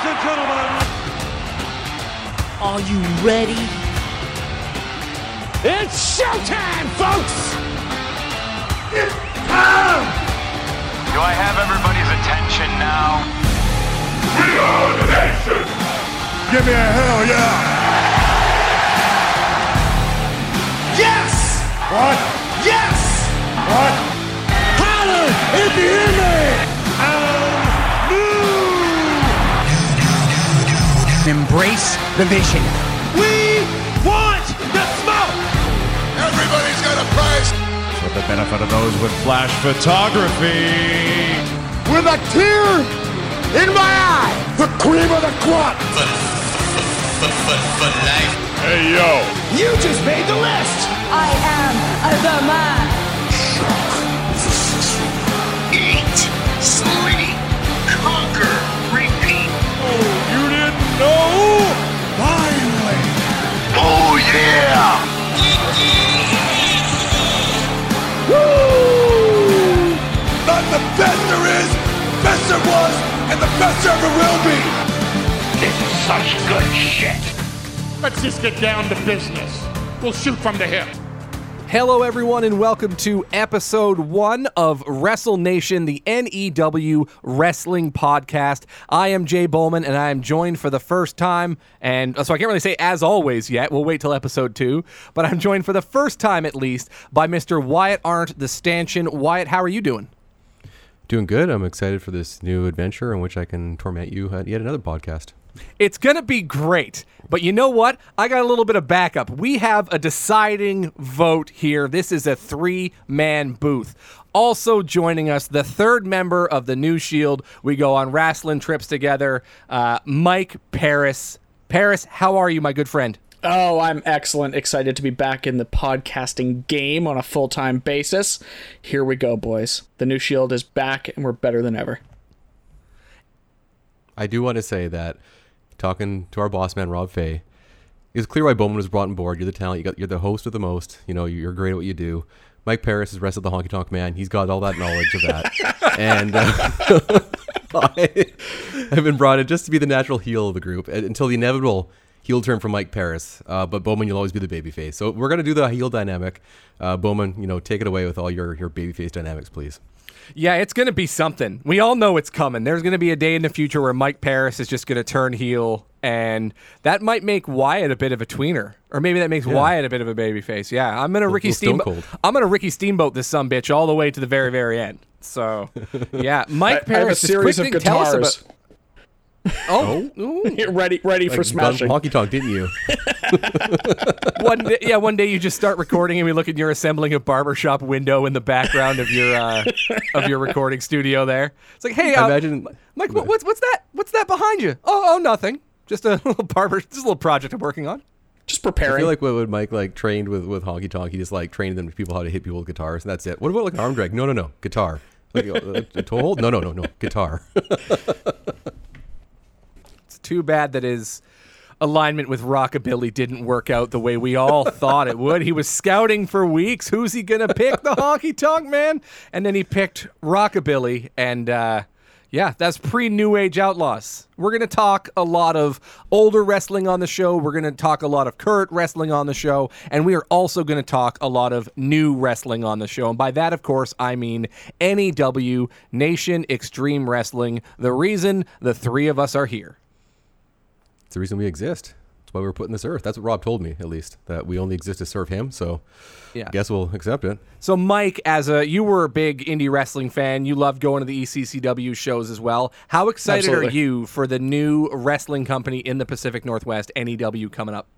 Ladies and gentlemen, Are you ready? it's showtime, folks! It's time! Do I have everybody's attention now? We are the nation! Give me a hell yeah! Yes! What? Yes! What? Holler if you hear Embrace the vision. We want the smoke! Everybody's got a price! For the benefit of those with flash photography. With a tear in my eye! The cream of the crop! But for life, hey yo! You just made the list! I am the man. Yeah! Woo! Not the best there is, best there was, and the best there ever will be! This is such good shit. Let's just get down to business. We'll shoot from the hip. Hello, everyone, and welcome to episode one of Wrestle Nation, the NEW Wrestling Podcast. I am Jay Bowman, and I am joined for the first time, and uh, so I can't really say as always yet. We'll wait till episode two, but I'm joined for the first time at least by Mr. Wyatt Arndt, the stanchion. Wyatt, how are you doing? Doing good. I'm excited for this new adventure in which I can torment you at yet another podcast. It's going to be great. But you know what? I got a little bit of backup. We have a deciding vote here. This is a three man booth. Also joining us, the third member of the New Shield. We go on wrestling trips together, uh, Mike Paris. Paris, how are you, my good friend? Oh, I'm excellent. Excited to be back in the podcasting game on a full time basis. Here we go, boys. The new Shield is back, and we're better than ever. I do want to say that talking to our boss man Rob Fay, it's clear why Bowman was brought on board. You're the talent. You got, you're the host of the most. You know, you're great at what you do. Mike Paris has wrestled the Honky Tonk Man. He's got all that knowledge of that, and uh, I have been brought in just to be the natural heel of the group until the inevitable heel turn from Mike Paris. Uh, but Bowman, you'll always be the babyface. So we're gonna do the heel dynamic. Uh, Bowman, you know, take it away with all your your babyface dynamics, please. Yeah, it's going to be something. We all know it's coming. There's going to be a day in the future where Mike Paris is just going to turn heel, and that might make Wyatt a bit of a tweener, or maybe that makes Wyatt a bit of a babyface. Yeah, I'm going to Ricky Steamboat. I'm going to Ricky Steamboat this some bitch all the way to the very, very end. So, yeah, Mike I, I have a Paris. series of quickly tell us guitars. about- Oh, ooh. ready, ready for smashing. Honky Tonk, didn't you? one day, yeah, one day you just start recording and we look at your assembling a barbershop window in the background of your uh, of your recording studio. There, it's like, hey, uh, Imagine- Mike, what, what's what's that? What's that behind you? Oh, oh, nothing. Just a little barber, just a little project I'm working on. Just preparing. I feel like what would Mike like trained with with Honky Tonk? He just like trained them people how to hit people with guitars, and that's it. What about like arm drag? No, no, no, guitar. Like uh, a toe hold? No, no, no, no, guitar. Too bad that his alignment with rockabilly didn't work out the way we all thought it would. He was scouting for weeks. Who's he gonna pick? The honky tonk man, and then he picked rockabilly, and uh, yeah, that's pre New Age Outlaws. We're gonna talk a lot of older wrestling on the show. We're gonna talk a lot of current wrestling on the show, and we are also gonna talk a lot of new wrestling on the show. And by that, of course, I mean NEW Nation Extreme Wrestling. The reason the three of us are here. It's the reason we exist. That's why we were put in this earth. That's what Rob told me, at least, that we only exist to serve him. So, Yeah. I guess we'll accept it. So, Mike, as a you were a big indie wrestling fan, you loved going to the ECCW shows as well. How excited are you for the new wrestling company in the Pacific Northwest, NEW, coming up?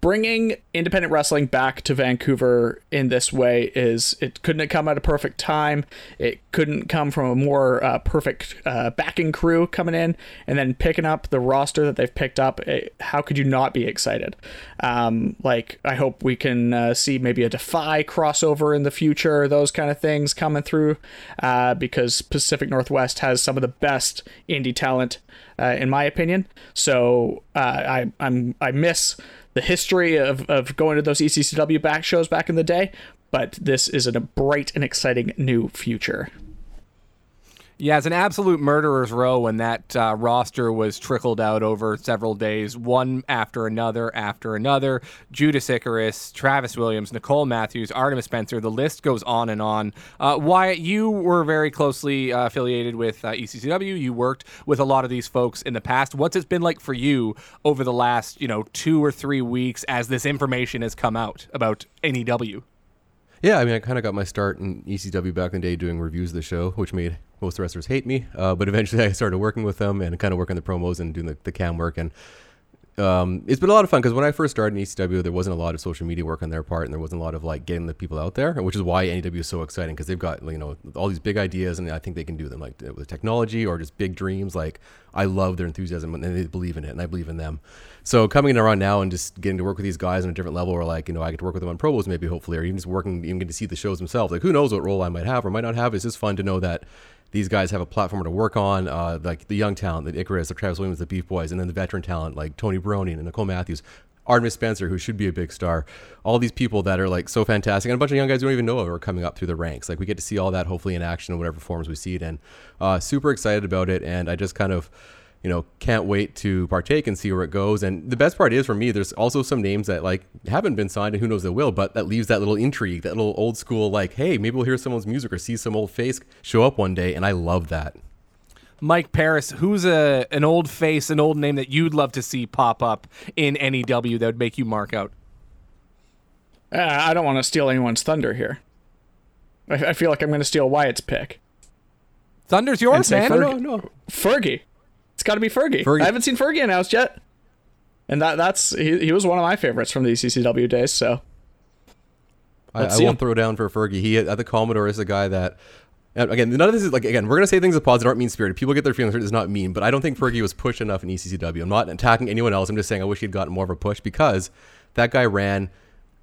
Bringing independent wrestling back to Vancouver in this way is it couldn't have come at a perfect time. It couldn't come from a more uh, perfect uh, backing crew coming in and then picking up the roster that they've picked up. It, how could you not be excited? Um, like I hope we can uh, see maybe a Defy crossover in the future, those kind of things coming through, uh, because Pacific Northwest has some of the best indie talent uh, in my opinion. So uh, I I'm I miss the history of, of going to those ECCW back shows back in the day, but this is a bright and exciting new future. Yeah, it's an absolute murderer's row when that uh, roster was trickled out over several days, one after another after another. Judas Icarus, Travis Williams, Nicole Matthews, Artemis Spencer. The list goes on and on. Uh, Wyatt, you were very closely uh, affiliated with uh, ECCW. You worked with a lot of these folks in the past. What's it been like for you over the last, you know, two or three weeks as this information has come out about NEW? Yeah, I mean, I kind of got my start in ECW back in the day doing reviews of the show, which made most wrestlers hate me. Uh, but eventually, I started working with them and kind of working the promos and doing the, the cam work. And um, it's been a lot of fun because when I first started in ECW, there wasn't a lot of social media work on their part, and there wasn't a lot of like getting the people out there, which is why NEW is so exciting because they've got you know all these big ideas, and I think they can do them like with technology or just big dreams. Like I love their enthusiasm and they believe in it, and I believe in them. So coming in around now and just getting to work with these guys on a different level, or like you know I get to work with them on promos maybe hopefully, or even just working, even get to see the shows themselves. Like who knows what role I might have or might not have. It's just fun to know that these guys have a platform to work on, uh, like the young talent, the Icarus, the Travis Williams, the Beef Boys, and then the veteran talent like Tony Baroni and Nicole Matthews, Artemis Spencer, who should be a big star. All these people that are like so fantastic, and a bunch of young guys we don't even know of are coming up through the ranks. Like we get to see all that hopefully in action in whatever forms we see it in. Uh, super excited about it, and I just kind of you know, can't wait to partake and see where it goes. And the best part is for me, there's also some names that like haven't been signed and who knows they will, but that leaves that little intrigue, that little old school, like, hey, maybe we'll hear someone's music or see some old face show up one day. And I love that. Mike Paris, who's a an old face, an old name that you'd love to see pop up in NEW that would make you mark out? Uh, I don't want to steal anyone's thunder here. I, I feel like I'm going to steal Wyatt's pick. Thunder's yours, man. Fergie. No, no. Fergie. Got to be Fergie. Fergie. I haven't seen Fergie announced yet. And that that's he, he was one of my favorites from the ECCW days, so I, Let's I see won't throw down for Fergie. He at the Commodore is a guy that. Again, none of this is like again. We're gonna say things that positive aren't mean spirited. People get their feelings hurt. It's not mean, but I don't think Fergie was pushed enough in ECCW. I'm not attacking anyone else. I'm just saying I wish he'd gotten more of a push because that guy ran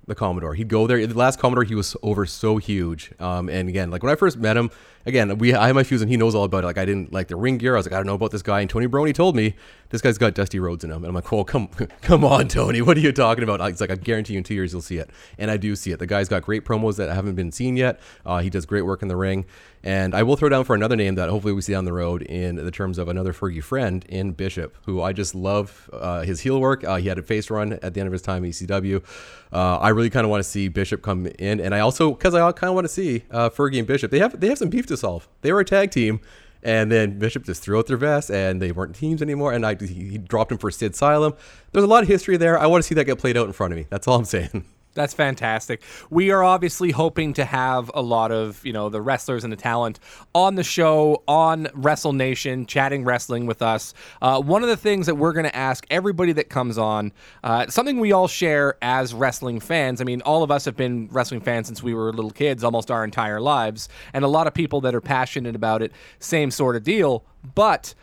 the Commodore. He'd go there. The last Commodore, he was over so huge. Um, and again, like when I first met him, again, we I have my fuse and he knows all about it. Like I didn't like the ring gear. I was like, I don't know about this guy. And Tony Baroni told me this guy's got Dusty Rhodes in him. And I'm like, well, come come on, Tony. What are you talking about? He's like, I guarantee you in two years you'll see it. And I do see it. The guy's got great promos that haven't been seen yet. Uh, he does great work in the ring. And I will throw down for another name that hopefully we see down the road in the terms of another Fergie friend in Bishop, who I just love uh, his heel work. Uh, he had a face run at the end of his time in ECW. Uh, I really kind of want to see Bishop come in, and I also because I kind of want to see uh, Fergie and Bishop. They have they have some beef to solve. They were a tag team, and then Bishop just threw out their vest, and they weren't teams anymore. And I he, he dropped him for Sid Sylum. There's a lot of history there. I want to see that get played out in front of me. That's all I'm saying. That's fantastic. We are obviously hoping to have a lot of, you know, the wrestlers and the talent on the show, on Wrestle Nation, chatting wrestling with us. Uh, one of the things that we're going to ask everybody that comes on, uh, something we all share as wrestling fans. I mean, all of us have been wrestling fans since we were little kids, almost our entire lives. And a lot of people that are passionate about it, same sort of deal. But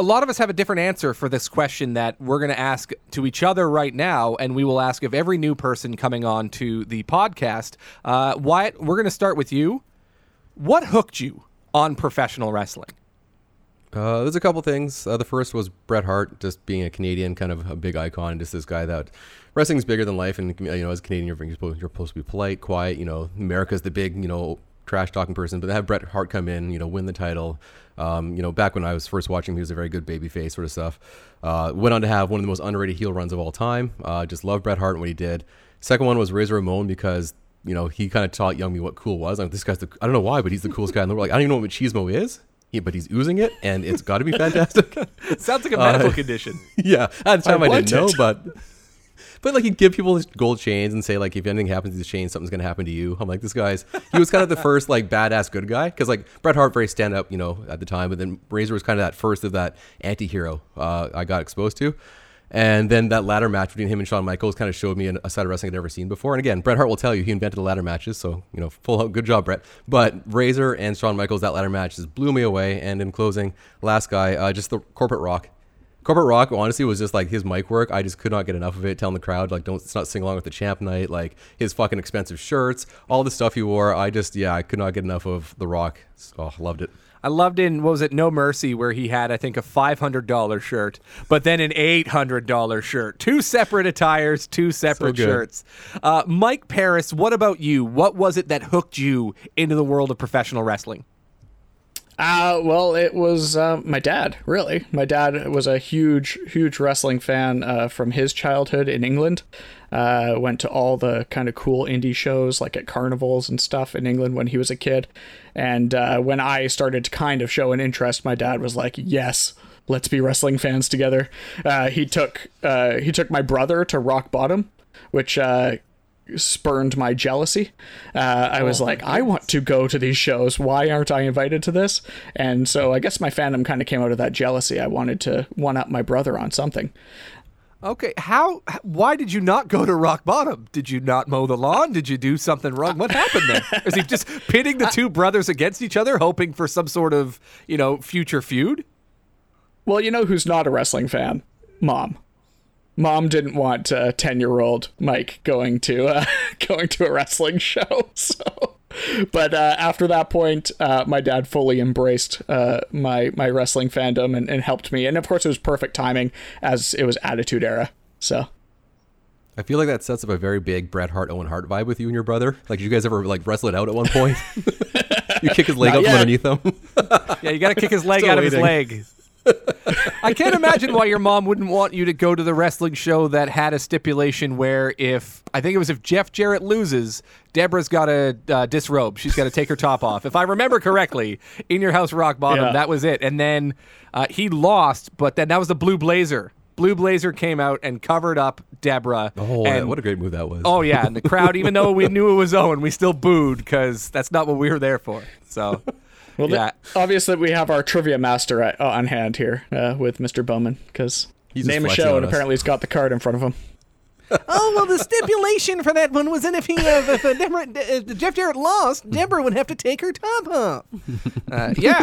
a lot of us have a different answer for this question that we're going to ask to each other right now, and we will ask of every new person coming on to the podcast. Uh, Wyatt, we're going to start with you. What hooked you on professional wrestling? Uh, there's a couple things. Uh, the first was Bret Hart, just being a Canadian, kind of a big icon, just this guy that wrestling's bigger than life, and you know, as a Canadian, you're you're supposed, to be polite, quiet. You know, America's the big, you know, trash talking person, but to have Bret Hart come in, you know, win the title. Um, you know, back when I was first watching, him, he was a very good baby face sort of stuff. Uh, went on to have one of the most underrated heel runs of all time. Uh, just love Bret Hart and what he did. Second one was Razor Ramon because you know he kind of taught young me what cool was. Like, this guy's the I don't know why, but he's the coolest guy in the world. Like I don't even know what machismo is. He, but he's oozing it, and it's got to be fantastic. Sounds like a medical Uh, condition. yeah, at the time I, want didn't know, but but like he'd give people his gold chains and say like if anything happens to the chain, something's gonna happen to you. I'm like this guy's. He was kind of the first like badass good guy because like Bret Hart very stand up, you know, at the time, but then Razor was kind of that first of that anti-hero uh, I got exposed to. And then that ladder match between him and Shawn Michaels kind of showed me a side of wrestling I'd never seen before. And again, Bret Hart will tell you he invented the ladder matches, so you know, full good job, Bret. But Razor and Shawn Michaels, that ladder match just blew me away. And in closing, last guy, uh, just the corporate rock. Corporate Rock, honestly, was just like his mic work. I just could not get enough of it. Telling the crowd like, don't let's not sing along with the champ night. Like his fucking expensive shirts, all the stuff he wore. I just yeah, I could not get enough of the Rock. Oh, loved it. I loved in what was it, No Mercy, where he had I think a five hundred dollar shirt, but then an eight hundred dollar shirt. Two separate attires, two separate good. shirts. Uh, Mike Paris, what about you? What was it that hooked you into the world of professional wrestling? Uh, well, it was uh, my dad, really. My dad was a huge, huge wrestling fan uh, from his childhood in England. Uh, went to all the kind of cool indie shows, like at carnivals and stuff in England when he was a kid. And uh, when I started to kind of show an interest, my dad was like, "Yes, let's be wrestling fans together." Uh, he took he took my brother to Rock Bottom, which uh, spurned my jealousy. Uh, I was like, I want to go to these shows. Why aren't I invited to this? And so I guess my fandom kind of came out of that jealousy. I wanted to one up my brother on something. Okay, how? Why did you not go to rock bottom? Did you not mow the lawn? Did you do something wrong? What happened there? Is he just pitting the two brothers against each other, hoping for some sort of you know future feud? Well, you know who's not a wrestling fan? Mom. Mom didn't want uh, ten-year-old Mike going to uh, going to a wrestling show. So, but uh, after that point, uh, my dad fully embraced uh, my my wrestling fandom and, and helped me. And of course, it was perfect timing as it was Attitude Era. So. I feel like that sets up a very big Bret Hart Owen Hart vibe with you and your brother. Like, did you guys ever like wrestle it out at one point? you kick his leg Not out from underneath him. Yeah, you got to kick his leg Still out of his leg. I can't imagine why your mom wouldn't want you to go to the wrestling show that had a stipulation where if I think it was if Jeff Jarrett loses, Deborah's got to uh, disrobe. She's got to take her top off. If I remember correctly, in your house rock bottom, Yeah. that was it. And then uh, he lost, but then that was the Blue Blazer. Blue Blazer came out and covered up Deborah. Oh, and, what a great move that was. Oh yeah, and the crowd, even though we knew it was Owen, we still booed because that's not what we were there for. So, Well, th- obviously we have our trivia master at, uh, on hand here uh, with Mr. Bowman because He's just name a show and us. apparently he's got the card in front of him. Oh well, the stipulation for that one was in if he uh, if, uh, Deborah, if Jeff Jarrett lost, Deborah would have to take her top off. Uh, yeah.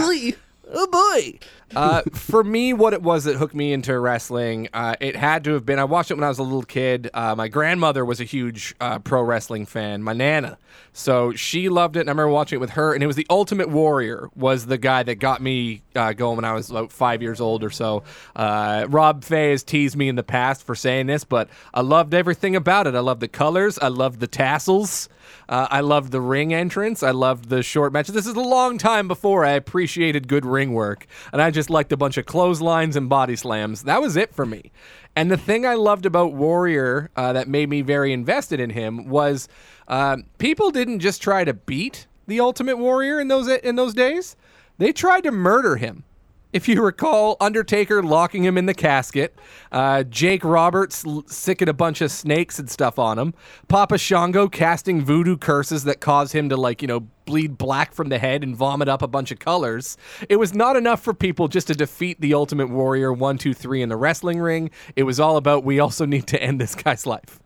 Oh boy. Uh, for me, what it was that hooked me into wrestling, uh, it had to have been. I watched it when I was a little kid. Uh, my grandmother was a huge uh, pro wrestling fan. My nana, so she loved it. And I remember watching it with her, and it was the Ultimate Warrior was the guy that got me uh, going when I was about five years old or so. Uh, Rob Fay has teased me in the past for saying this, but I loved everything about it. I loved the colors. I loved the tassels. Uh, I loved the ring entrance. I loved the short matches. This is a long time before I appreciated good ring work, and I just liked a bunch of clotheslines and body slams. That was it for me. And the thing I loved about Warrior uh, that made me very invested in him was uh, people didn't just try to beat the Ultimate Warrior in those in those days. They tried to murder him. If you recall, Undertaker locking him in the casket, uh, Jake Roberts l- sicking a bunch of snakes and stuff on him, Papa Shango casting voodoo curses that caused him to, like, you know, bleed black from the head and vomit up a bunch of colors. It was not enough for people just to defeat the Ultimate Warrior 1, 2, 3 in the wrestling ring. It was all about we also need to end this guy's life.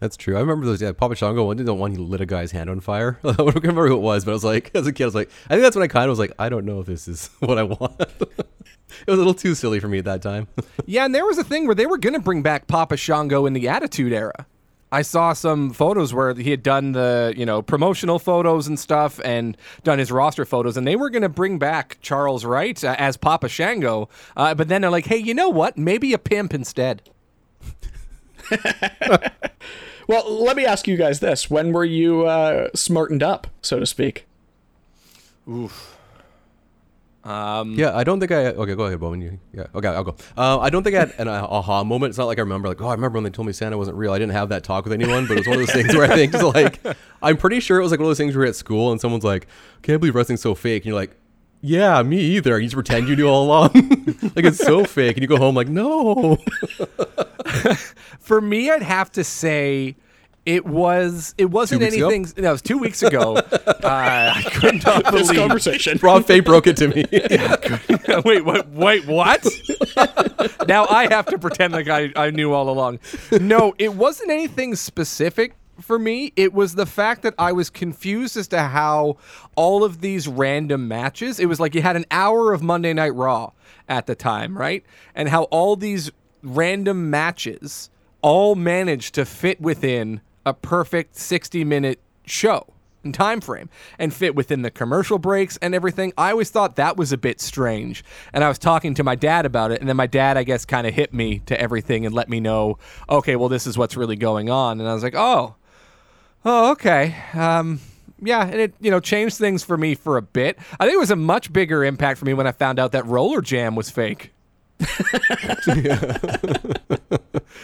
That's true. I remember those. Yeah, Papa Shango one did the one he lit a guy's hand on fire. I don't remember who it was, but I was like, as a kid, I was like, I think that's when I kind of was like, I don't know if this is what I want. it was a little too silly for me at that time. Yeah, and there was a thing where they were going to bring back Papa Shango in the Attitude Era. I saw some photos where he had done the, you know, promotional photos and stuff and done his roster photos, and they were going to bring back Charles Wright uh, as Papa Shango. Uh, but then they're like, hey, you know what? Maybe a pimp instead. Well, let me ask you guys this: When were you uh, smartened up, so to speak? yeah, I don't think I. Okay, go ahead, Bowman. You, yeah, okay, I'll go. Uh, I don't think I had an uh, aha moment. It's not like I remember, like, oh, I remember when they told me Santa wasn't real. I didn't have that talk with anyone, but it was one of those things where I think, just like, I'm pretty sure it was like one of those things where you're at school and someone's like, can't believe wrestling's so fake. And you're like, yeah, me either. You just pretend you knew all along. like, it's so fake. And you go home, like, no. For me, I'd have to say it was it wasn't weeks ago? anything. No, it was two weeks ago. uh, I could not This believe. conversation. Rob Faye broke it to me. wait, what? Wait, what? now I have to pretend like I, I knew all along. No, it wasn't anything specific for me. It was the fact that I was confused as to how all of these random matches. It was like you had an hour of Monday Night Raw at the time, right? And how all these random matches all managed to fit within a perfect 60 minute show and time frame and fit within the commercial breaks and everything. I always thought that was a bit strange. And I was talking to my dad about it and then my dad I guess kind of hit me to everything and let me know, "Okay, well this is what's really going on." And I was like, "Oh. Oh, okay. Um yeah, and it you know changed things for me for a bit. I think it was a much bigger impact for me when I found out that Roller Jam was fake.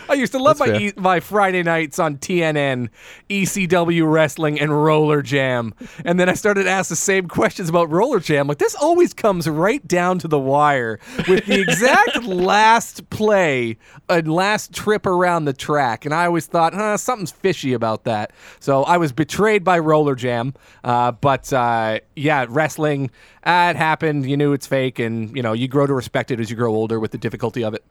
I used to love That's my e- my Friday nights on TNN, ECW wrestling, and Roller Jam, and then I started to ask the same questions about Roller Jam. Like this always comes right down to the wire with the exact last play and last trip around the track, and I always thought, huh, something's fishy about that. So I was betrayed by Roller Jam, uh, but uh, yeah, wrestling. Uh, it happened. You knew it's fake, and you know you grow to respect it as you grow older with the difficulty of it.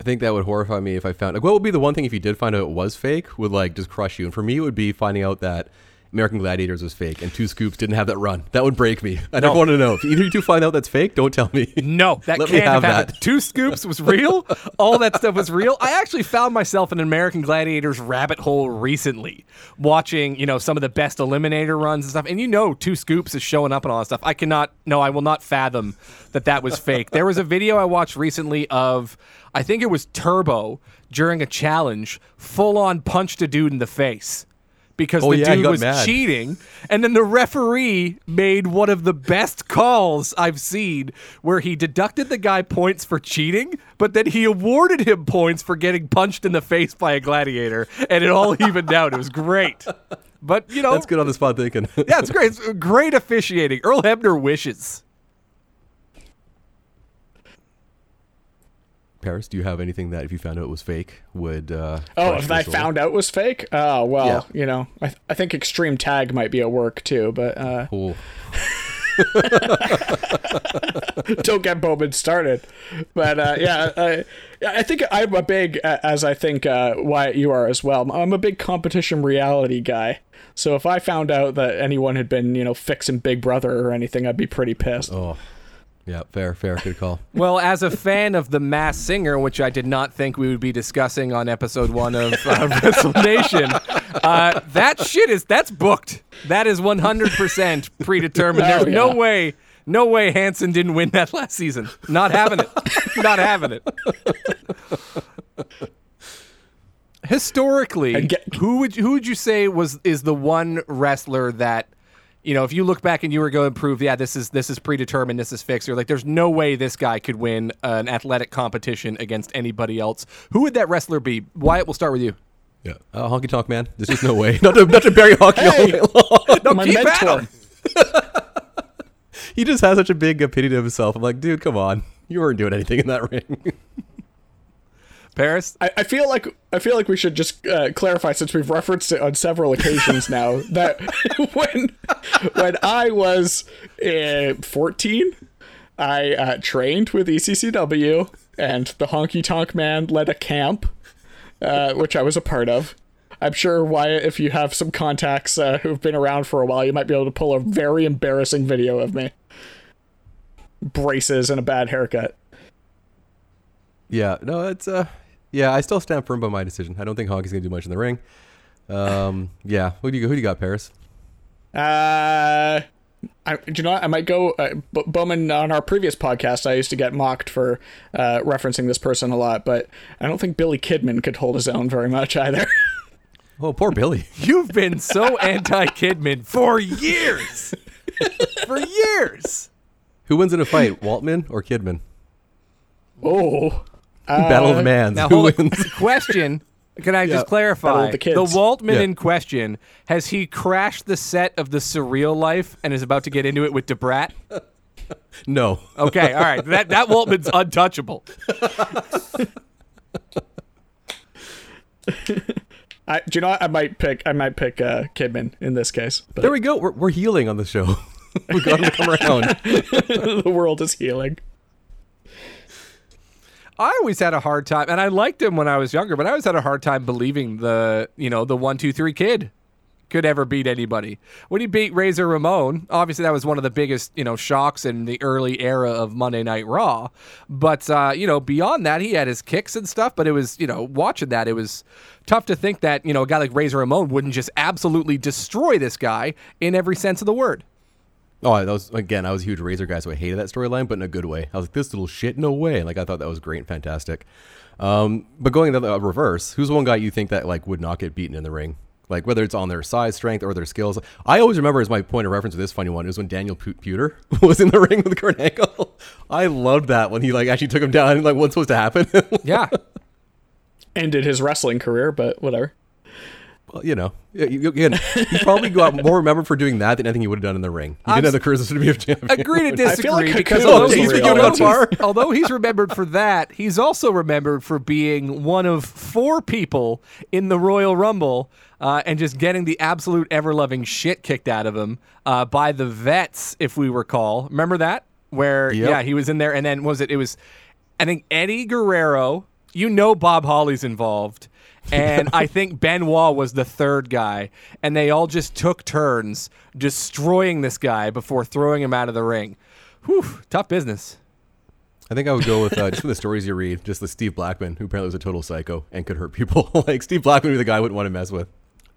I think that would horrify me if I found like what would be the one thing if you did find out it was fake would like just crush you. And for me, it would be finding out that American Gladiators was fake and Two Scoops didn't have that run. That would break me. I never want to know. If either you two find out that's fake, don't tell me. No, that Let can't have, have that. Two scoops was real. All that stuff was real. I actually found myself in an American Gladiators rabbit hole recently, watching you know some of the best Eliminator runs and stuff. And you know, Two Scoops is showing up and all that stuff. I cannot. No, I will not fathom that that was fake. There was a video I watched recently of, I think it was Turbo during a challenge, full on punched a dude in the face. Because Oh, the yeah, dude was mad. cheating, and then the referee made one of the best calls I've seen, where he deducted the guy points for cheating, but then he awarded him points for getting punched in the face by a gladiator, and it all evened out. It was great. But you know, That's good on the spot thinking. yeah, it's great. It's great officiating. Earl Hebner wishes. Paris, do you have anything that if you found out was fake would? Uh, Oh, if I soul? found out was fake? Oh, well, Yeah. you know, I, th- I think Extreme Tag might be at work too, but uh, Oh, don't get Bowman started. But uh, yeah, I, I think I'm a big, as I think uh, Wyatt you are as well. I'm a big competition reality guy. So if I found out that anyone had been, you know, fixing Big Brother or anything, I'd be pretty pissed. oh, yeah, fair, fair, good call. Well, as a fan of The Masked Singer, which I did not think we would be discussing on episode one of uh, Wrestle Nation, uh, that shit is that's booked. That is 100% predetermined. There's Oh, no way, no way Hanson didn't win that last season. Not having it. not having it. Historically, get- who would who would you say was is the one wrestler that you know if you look back and you were going to prove yeah this is this is predetermined this is fixed you're like there's no way this guy could win an athletic competition against anybody else who would that wrestler be Wyatt we'll start with you Yeah, uh, honky tonk man. There's just no way. not to not to bury hockey all day long. no My keep mentor. him. He just has such a big opinion of himself. I'm like, dude, come on. You weren't doing anything in that ring. Paris I, I feel like I feel like we should just uh, clarify since we've referenced it on several occasions now that when when I was uh, 14, I uh, trained with ECCW and the Honky Tonk Man led a camp, uh, which I was a part of. I'm sure Wyatt, if you have some contacts uh, who've been around for a while, you might be able to pull a very embarrassing video of me. Braces and a bad haircut. Yeah, no, it's uh, yeah. I still stand firm by my decision. I don't think honky's gonna do much in the ring. Um, yeah. Who do you who do you got, Paris? Uh, I, do you know what? I might go. Uh, B- Bowman, on our previous podcast, I used to get mocked for uh, referencing this person a lot, but I don't think Billy Kidman could hold his own very much either. Oh, poor Billy. you've been so anti Kidman for years for years Who wins in a fight, Waltman or Kidman? oh, Battle of the Mans. now Who hold on. wins? question can I Yeah, just clarify of the Kids. Waltman Yeah. in question has he crashed the set of the surreal life and is about to get into it with Debrat no. Okay, all right. That that Waltman's untouchable. I, do you know what? I might pick. I might pick uh, Kidman in this case. But There we go. We're, we're healing on the show. we got him to come around. the world is healing. I always had a hard time, and I liked him when I was younger, but I always had a hard time believing the you know the one two three kid could ever beat anybody. When he beat Razor Ramon, obviously that was one of the biggest you know shocks in the early era of Monday Night Raw. But uh, you know beyond that, he had his kicks and stuff. But it was you know watching that, it was tough to think that you know a guy like Razor Ramon wouldn't just absolutely destroy this guy in every sense of the word. Oh, that was again. I was a huge Razor guy, so I hated that storyline, but in a good way. I was like, "This little shit, no way!" Like I thought that was great and fantastic. Um, but going the other uh, reverse, who's the one guy you think that like would not get beaten in the ring? Like whether it's on their size, strength, or their skills. I always remember as my point of reference with this funny one is when Daniel Pu- Puder was in the ring with Kurt Angle. I loved that when he like actually took him down and like what's supposed to happen. Yeah. Ended his wrestling career, but whatever. Well, you know, you- you- again, he probably got more remembered for doing that than anything he would have done in the ring. He I'm didn't have the charisma to be a champion. Agree to feel like disagree because although he's, although he's- although he's remembered for that, he's also remembered for being one of four people in the Royal Rumble uh, and just getting the absolute ever loving shit kicked out of him uh, by the vets, if we recall. Remember that? Where Yep. yeah, he was in there, and then what was it? It was I think Eddie Guerrero. You know Bob Holly's involved. And I think Benoit was the third guy. And they all just took turns destroying this guy before throwing him out of the ring. Whew, tough business. I think I would go with uh, just the stories you read, just the Steve Blackman, who apparently was a total psycho and could hurt people. like Steve Blackman would be the guy I wouldn't want to mess with.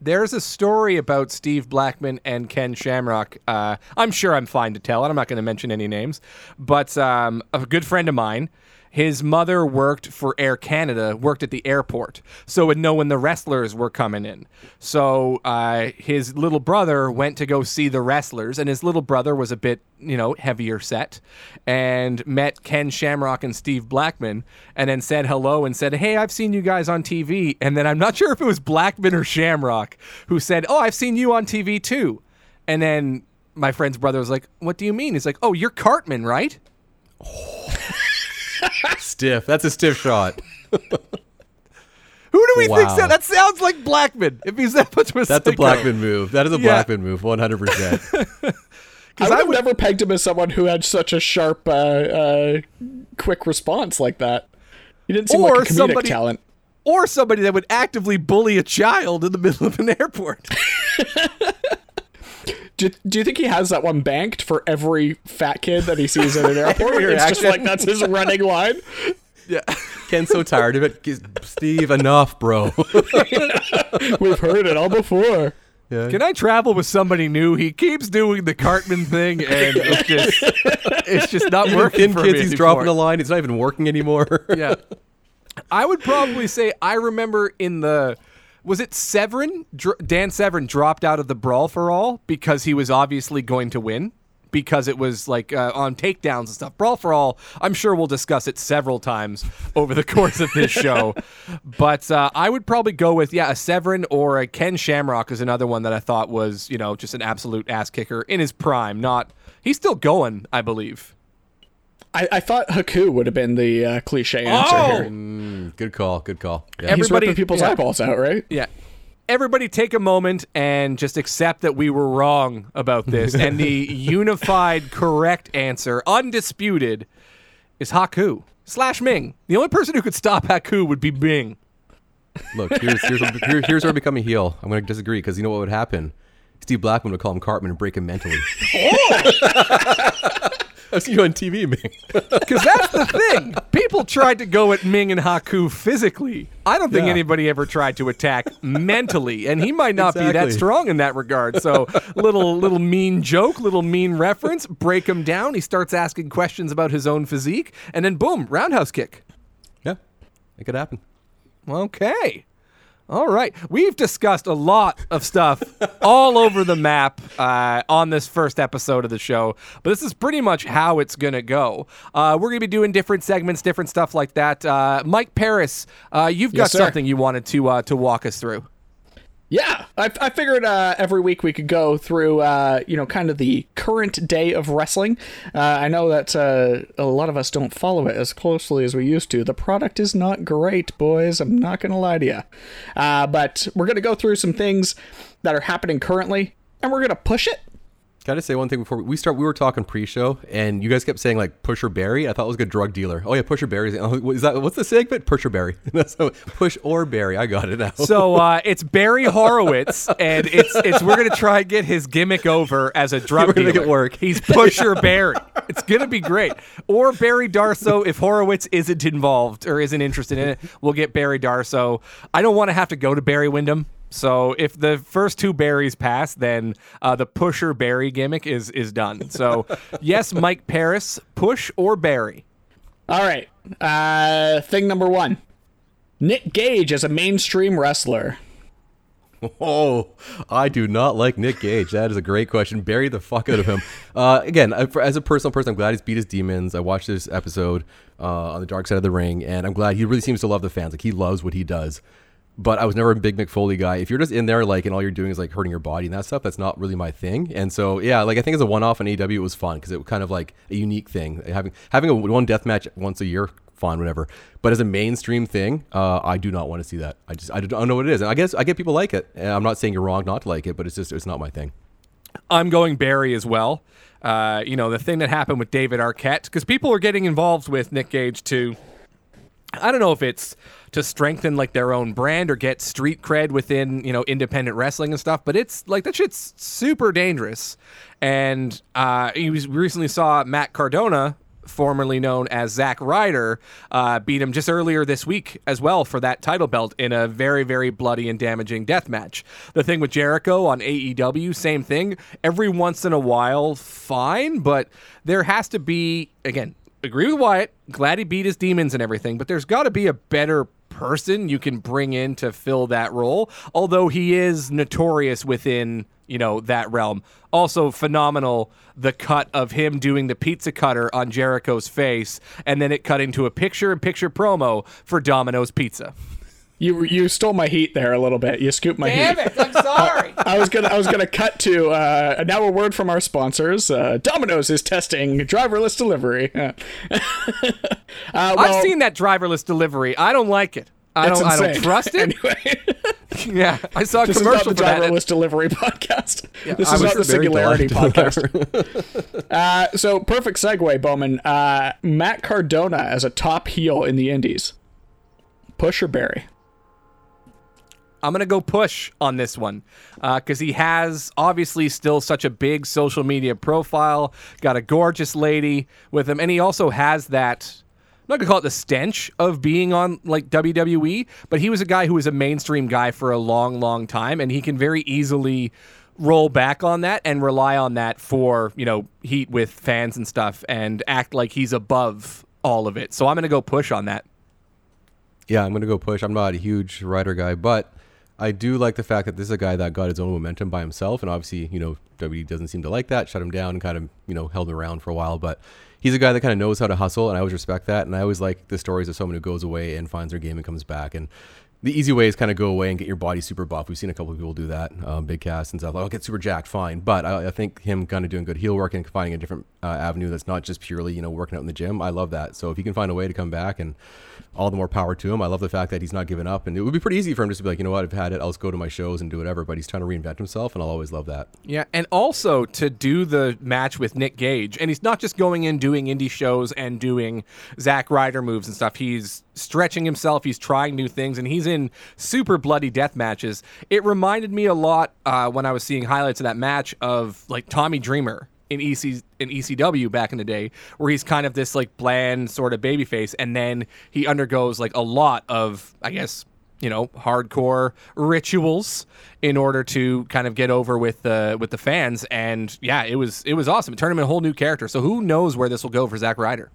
There's a story about Steve Blackman and Ken Shamrock. Uh, I'm sure I'm fine to tell it. I'm not going to mention any names. But um, a good friend of mine, his mother worked for Air Canada, worked at the airport, so would know when the wrestlers were coming in. So uh, his little brother went to go see the wrestlers, and his little brother was a bit, you know, heavier set, and met Ken Shamrock and Steve Blackman, and then said hello and said, "Hey, I've seen you guys on TV." And then I'm not sure if it was Blackman or Shamrock who said, "Oh, I've seen you on TV too." And then my friend's brother was like, "What do you mean?" He's like, "Oh, you're Cartman, right?" Stiff. That's a stiff shot. Who do we think Wow. said that? Sounds like Blackman. If he's that much of a That's a psycho. Blackman move. That is a Yeah. Blackman move, 100%. I would I have would- never pegged him as someone who had such a sharp, uh, uh, quick response like that. He didn't seem Or like a comedic somebody- talent. Or somebody that would actively bully a child in the middle of an airport. Do, do you think he has that one banked for every fat kid that he sees at an airport? Every it's just like that's his running line. Yeah. Ken's so tired of it. Steve, enough, bro. We've heard it all before. yeah. Can I travel with somebody new? He keeps doing the Cartman thing, and it's just it's just not working In for kids, me he's anymore. dropping the line. It's not even working anymore. yeah. I would probably say I remember in the was it Severn? Dr- Dan Severn dropped out of the brawl for all because he was obviously going to win because it was like uh, on takedowns and stuff. Brawl for all. I'm sure we'll discuss it several times over the course of this show, but uh, I would probably go with yeah a Severn or a Ken Shamrock is another one that I thought was you know just an absolute ass kicker in his prime. Not he's still going, I believe. I, I thought Haku would have been the uh, cliche answer Oh! here. Good call. Good call. Yeah. He's Everybody- ripping people's yeah. eyeballs out, right? Yeah. Everybody take a moment and just accept that we were wrong about this. and the unified correct answer, undisputed, is Haku slash Meng. The only person who could stop Haku would be Meng. Look, here's here's here, here's where I become a heel. I'm going to disagree because you know what would happen? Steve Blackman would call him Cartman and break him mentally. I've seen you on TV, Meng. Because that's the thing. People tried to go at Meng and Haku physically. I don't think Yeah. anybody ever tried to attack mentally, and he might not be that strong in that regard. So, little little mean joke, little mean reference, break him down. He starts asking questions about his own physique, and then boom, roundhouse kick. yeah, it could happen. Okay. All right. We've discussed a lot of stuff all over the map uh, on this first episode of the show, but this is pretty much how it's going to go. Uh, we're going to be doing different segments, different stuff like that. Uh, Mike Paris, uh, you've got Yes, something you wanted to uh, to walk us through. Yeah, I, I figured uh, every week we could go through, uh, you know, kind of the current day of wrestling. Uh, I know that uh, a lot of us don't follow it as closely as we used to. The product is not great, boys. I'm not going to lie to you. Uh, but we're going to go through some things that are happening currently, and we're going to push it. Got to say one thing before we start. We were talking pre-show, and you guys kept saying like Pusher Barry. I thought it was a good drug dealer. Oh yeah, Pusher Barry. Oh, is that what's the segment? Pusher Barry. That's Push or Barry. I got it now. So uh, it's Barry Horowitz, and it's it's we're gonna try and get his gimmick over as a drug We're dealer. make it work. He's Pusher Barry. It's gonna be great. Or Barry Darsow if Horowitz isn't involved or isn't interested in it, we'll get Barry Darsow. I don't want to have to go to Barry Windham. So if the first two Barrys pass, then uh, the Pusher Barry gimmick is is done. So yes, Mike Paris, push or Barry. All right. Uh, thing number one Nick Gage as a mainstream wrestler. Oh, I do not like Nick Gage. That is a great question. Bury the fuck out of him. Uh, again, as a personal person, I'm glad he's beat his demons. I watched this episode uh, on the dark side of the ring, and I'm glad he really seems to love the fans. Like he loves what he does. But I was never a big Mick Foley guy. If you're just in there, like, and all you're doing is like hurting your body and that stuff, that's not really my thing. And so, yeah, like I think as a one-off in AEW, it was fun because it was kind of like a unique thing. Having having a one death match once a year, fine, whatever. But as a mainstream thing, uh, I do not want to see that. I just I don't know what it is. And I guess I get people like it. And I'm not saying you're wrong not to like it, but it's just it's not my thing. I'm going Barry as well. Uh, you know, the thing that happened with David Arquette, because people are getting involved with Nick Gage too. I don't know if it's to strengthen like their own brand or get street cred within, you know, independent wrestling and stuff, but it's like that shit's super dangerous. And uh, you recently saw Matt Cardona, formerly known as Zack Ryder, uh, beat him just earlier this week as well for that title belt in a very, very bloody and damaging death match. The thing with Jericho on AEW, same thing. Every once in a while, fine, but there has to be, again, agree with Wyatt, glad he beat his demons and everything, but there's got to be a better person you can bring in to fill that role, although he is notorious within you know that realm. Also phenomenal the cut of him doing the pizza cutter on Jericho's face, and then it cut into a picture-in-picture promo for Domino's Pizza. You you stole my heat there a little bit. You scooped my heat. Damn it! I'm sorry. I was gonna I was gonna cut to uh, now a word from our sponsors. Uh, Domino's is testing driverless delivery. uh, well, I've seen that driverless delivery. I don't like it. I don't. I don't trust it. Anyway, yeah, I saw a this is not commercial the for that. driverless delivery podcast. this I is not the singularity podcast. uh, so perfect segue, Bowman. Uh, Matt Cardona as a top heel in the Indies. Push or bury? I'm gonna go push on this one uh, because he has obviously still such a big social media profile. Got a gorgeous lady with him, and he also has that. I'm not gonna call it the stench of being on like WWE, but he was a guy who was a mainstream guy for a long, long time, and he can very easily roll back on that and rely on that for you know heat with fans and stuff, and act like he's above all of it. So I'm gonna go push on that. Yeah, I'm gonna go push. I'm not a huge Ryder guy, but I do like the fact that this is a guy that got his own momentum by himself, and obviously, you know, WWE doesn't seem to like that. Shut him down and kind of, you know, held him around for a while. But he's a guy that kind of knows how to hustle, and I always respect that. And I always like the stories of someone who goes away and finds their game and comes back. And the easy way is kind of go away and get your body super buff. We've seen a couple of people do that, um, Big Cass and stuff. Like, I'll get super jacked, fine. But I, I think him kind of doing good heel work and finding a different uh, avenue that's not just purely, you know, working out in the gym. I love that. So if he can find a way to come back and all the more power to him. I love the fact that he's not giving up, and it would be pretty easy for him just to be like, you know what, I've had it. I'll just go to my shows and do whatever. But he's trying to reinvent himself, and I'll always love that. Yeah, and also to do the match with Nick Gage, and he's not just going in doing indie shows and doing Zack Ryder moves and stuff. He's stretching himself. He's trying new things, and he's in super bloody death matches. It reminded me a lot uh, when I was seeing highlights of that match of like Tommy Dreamer in EC in ECW back in the day, where he's kind of this like bland sort of babyface, and then he undergoes like a lot of, I guess, you know, hardcore rituals in order to kind of get over with the with the fans. And yeah, it was it was awesome. It turned him into a whole new character. So who knows where this will go for Zack Ryder?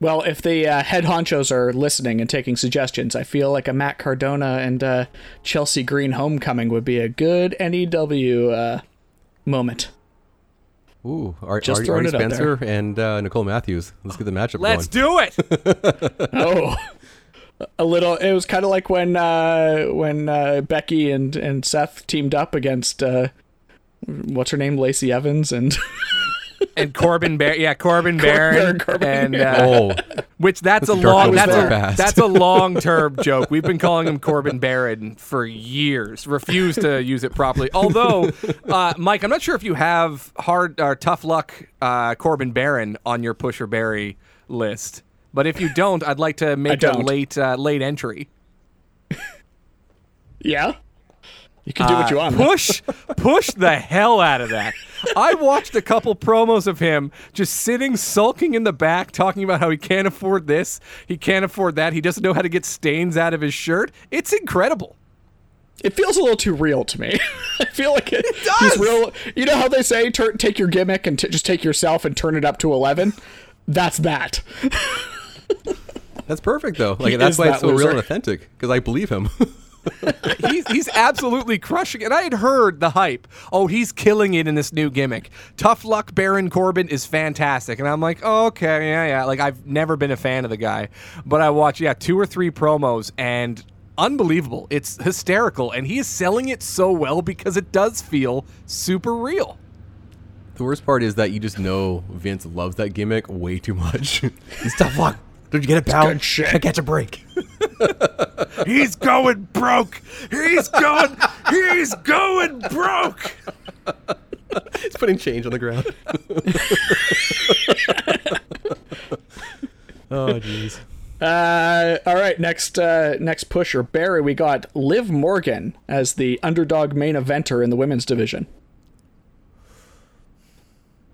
Well, if the uh, head honchos are listening and taking suggestions, I feel like a Matt Cardona and uh, Chelsea Green homecoming would be a good NEW uh, moment. Ooh, Ar- Just Ar- throwing Arnie Spencer there. and uh, Nicole Matthews. Let's get the matchup Let's going. do it. Oh, a little. It was kind of like when uh, when uh, Becky and and Seth teamed up against uh, what's her name, Lacey Evans, and and Corbin Bar- yeah, Corbin Barron, Corbin and uh, oh, which that's, a a dark long that's a Past. that's a long term joke. We've been calling him Corbin Barron for years. Refuse to use it properly. Although, uh, Mike, I'm not sure if you have hard or tough luck uh, Corbin Barron on your Pusher Barry list. But if you don't, I'd like to make a late uh, late entry. yeah, you can do what you want. Uh, Push, push the hell out of that. I watched a couple promos of him just sitting sulking in the back, talking about how he can't afford this, he can't afford that, he doesn't know how to get stains out of his shirt. It's incredible. It feels a little too real to me. I feel like it, does! he's real. You know how they say, take your gimmick and t- just take yourself and turn it up to eleven. That's that. that's perfect though. Like He that's why that it's so real and authentic because I believe him. he's, he's absolutely crushing it. I had heard the hype. Oh, he's killing it in this new gimmick. Tough luck Baron Corbin is fantastic. And I'm like, oh, okay, yeah, yeah. Like, I've never been a fan of the guy. But I watched, yeah, two or three promos and unbelievable. It's hysterical. And he is selling it so well because it does feel super real. The worst part is that you just know Vince loves that gimmick way too much. He's tough luck. Don't you get it, pal? good shit. Can't catch a break. He's going broke. He's going. He's going broke. He's putting change on the ground. oh, jeez. Uh, all right, next uh, next pusher, Barry. We got Liv Morgan as the underdog main eventer in the women's division.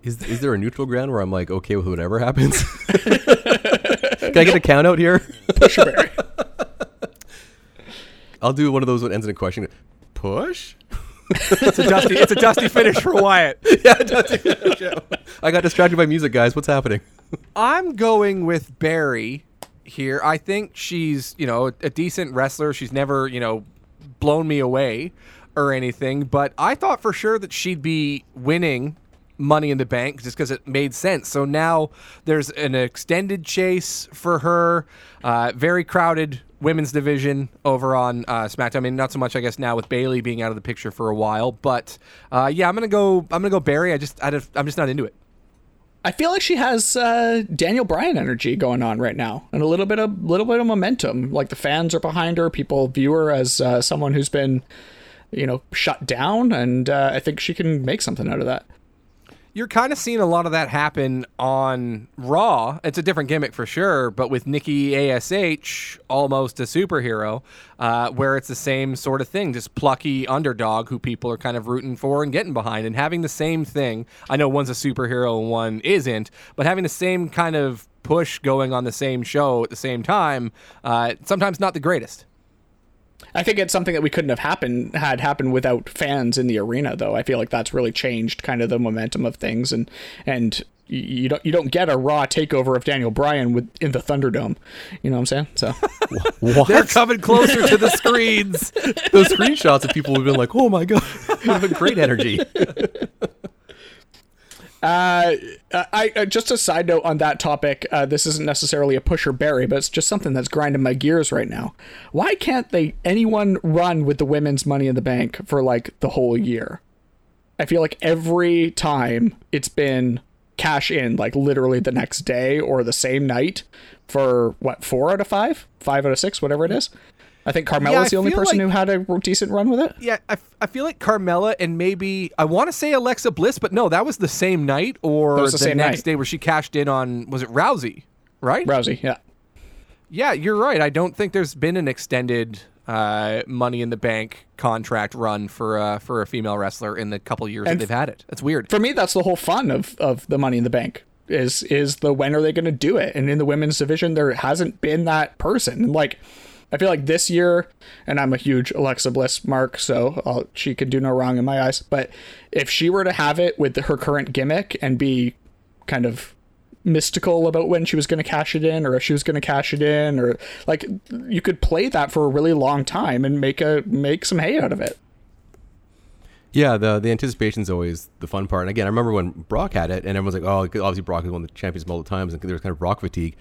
Is, is there a neutral ground where I'm like okay with whatever happens? Can I get a count out here? Pusher Barry. I'll do one of those that ends in a question. Push? It's a dusty, it's a dusty finish for Wyatt. yeah, it does. Yeah. I got distracted by music, guys. What's happening? I'm going with Barry here. I think she's, you know, a decent wrestler. She's never, you know, blown me away or anything, but I thought for sure that she'd be winning Money in the Bank just because it made sense. So now there's an extended chase for her, uh, very crowded women's division over on uh, SmackDown. I mean, not so much, I guess, now with Bayley being out of the picture for a while, but uh, yeah, I'm gonna go. I'm gonna go Barry. I just, I I'm just not into it. I feel like she has uh, Daniel Bryan energy going on right now, and a little bit of little bit of momentum. Like the fans are behind her. People view her as uh, someone who's been, you know, shut down, and uh, I think she can make something out of that. You're kind of seeing a lot of that happen on Raw. It's a different gimmick for sure, but with Nikki Ash, almost a superhero, uh, where it's the same sort of thing, just plucky underdog who people are kind of rooting for and getting behind, and having the same thing. I know one's a superhero and one isn't, but having the same kind of push going on the same show at the same time, uh, sometimes not the greatest. I think it's something that we couldn't have happened had happened without fans in the arena, though. I feel like that's really changed kind of the momentum of things, and and you don't you don't get a raw takeover of Daniel Bryan with in the Thunderdome. You know what I'm saying? So What? They're coming closer to the screens. Those screenshots of people who've been like, oh my god, have a great energy. Uh, I, I just a side note on that topic. Uh, this isn't necessarily a pusher Barry, but it's just something that's grinding my gears right now. Why can't they anyone run with the women's Money in the Bank for like the whole year? I feel like every time it's been cash in, like literally the next day or the same night for what four out of five, five out of six, whatever it is. I think Carmella's Yeah, I the only person like- who had a decent run with it. Yeah, I, f- I feel like Carmella and maybe I want to say Alexa Bliss, but no, that was the same night or the same next night. day where she cashed in on was it Rousey, right? Rousey, yeah. Yeah, you're right. I don't think there's been an extended uh, Money in the Bank contract run for uh, for a female wrestler in the couple years And that they've had it. That's weird. for me that's the whole fun of of the money in the bank is is the when are they going to do it and in the women's division there hasn't been that person like i feel like this year and i'm a huge alexa bliss mark so I'll, she can do no wrong in my eyes but if she were to have it with her current gimmick and be kind of mystical about when she was going to cash it in or if she was going to cash it in or like you could play that for a really long time and make a make some hay out of it Yeah, the the anticipation's always the fun part. And again, I remember when Brock had it, and everyone's like, "Oh, obviously Brock is one of the champions multiple times," and there was kind of Brock fatigue.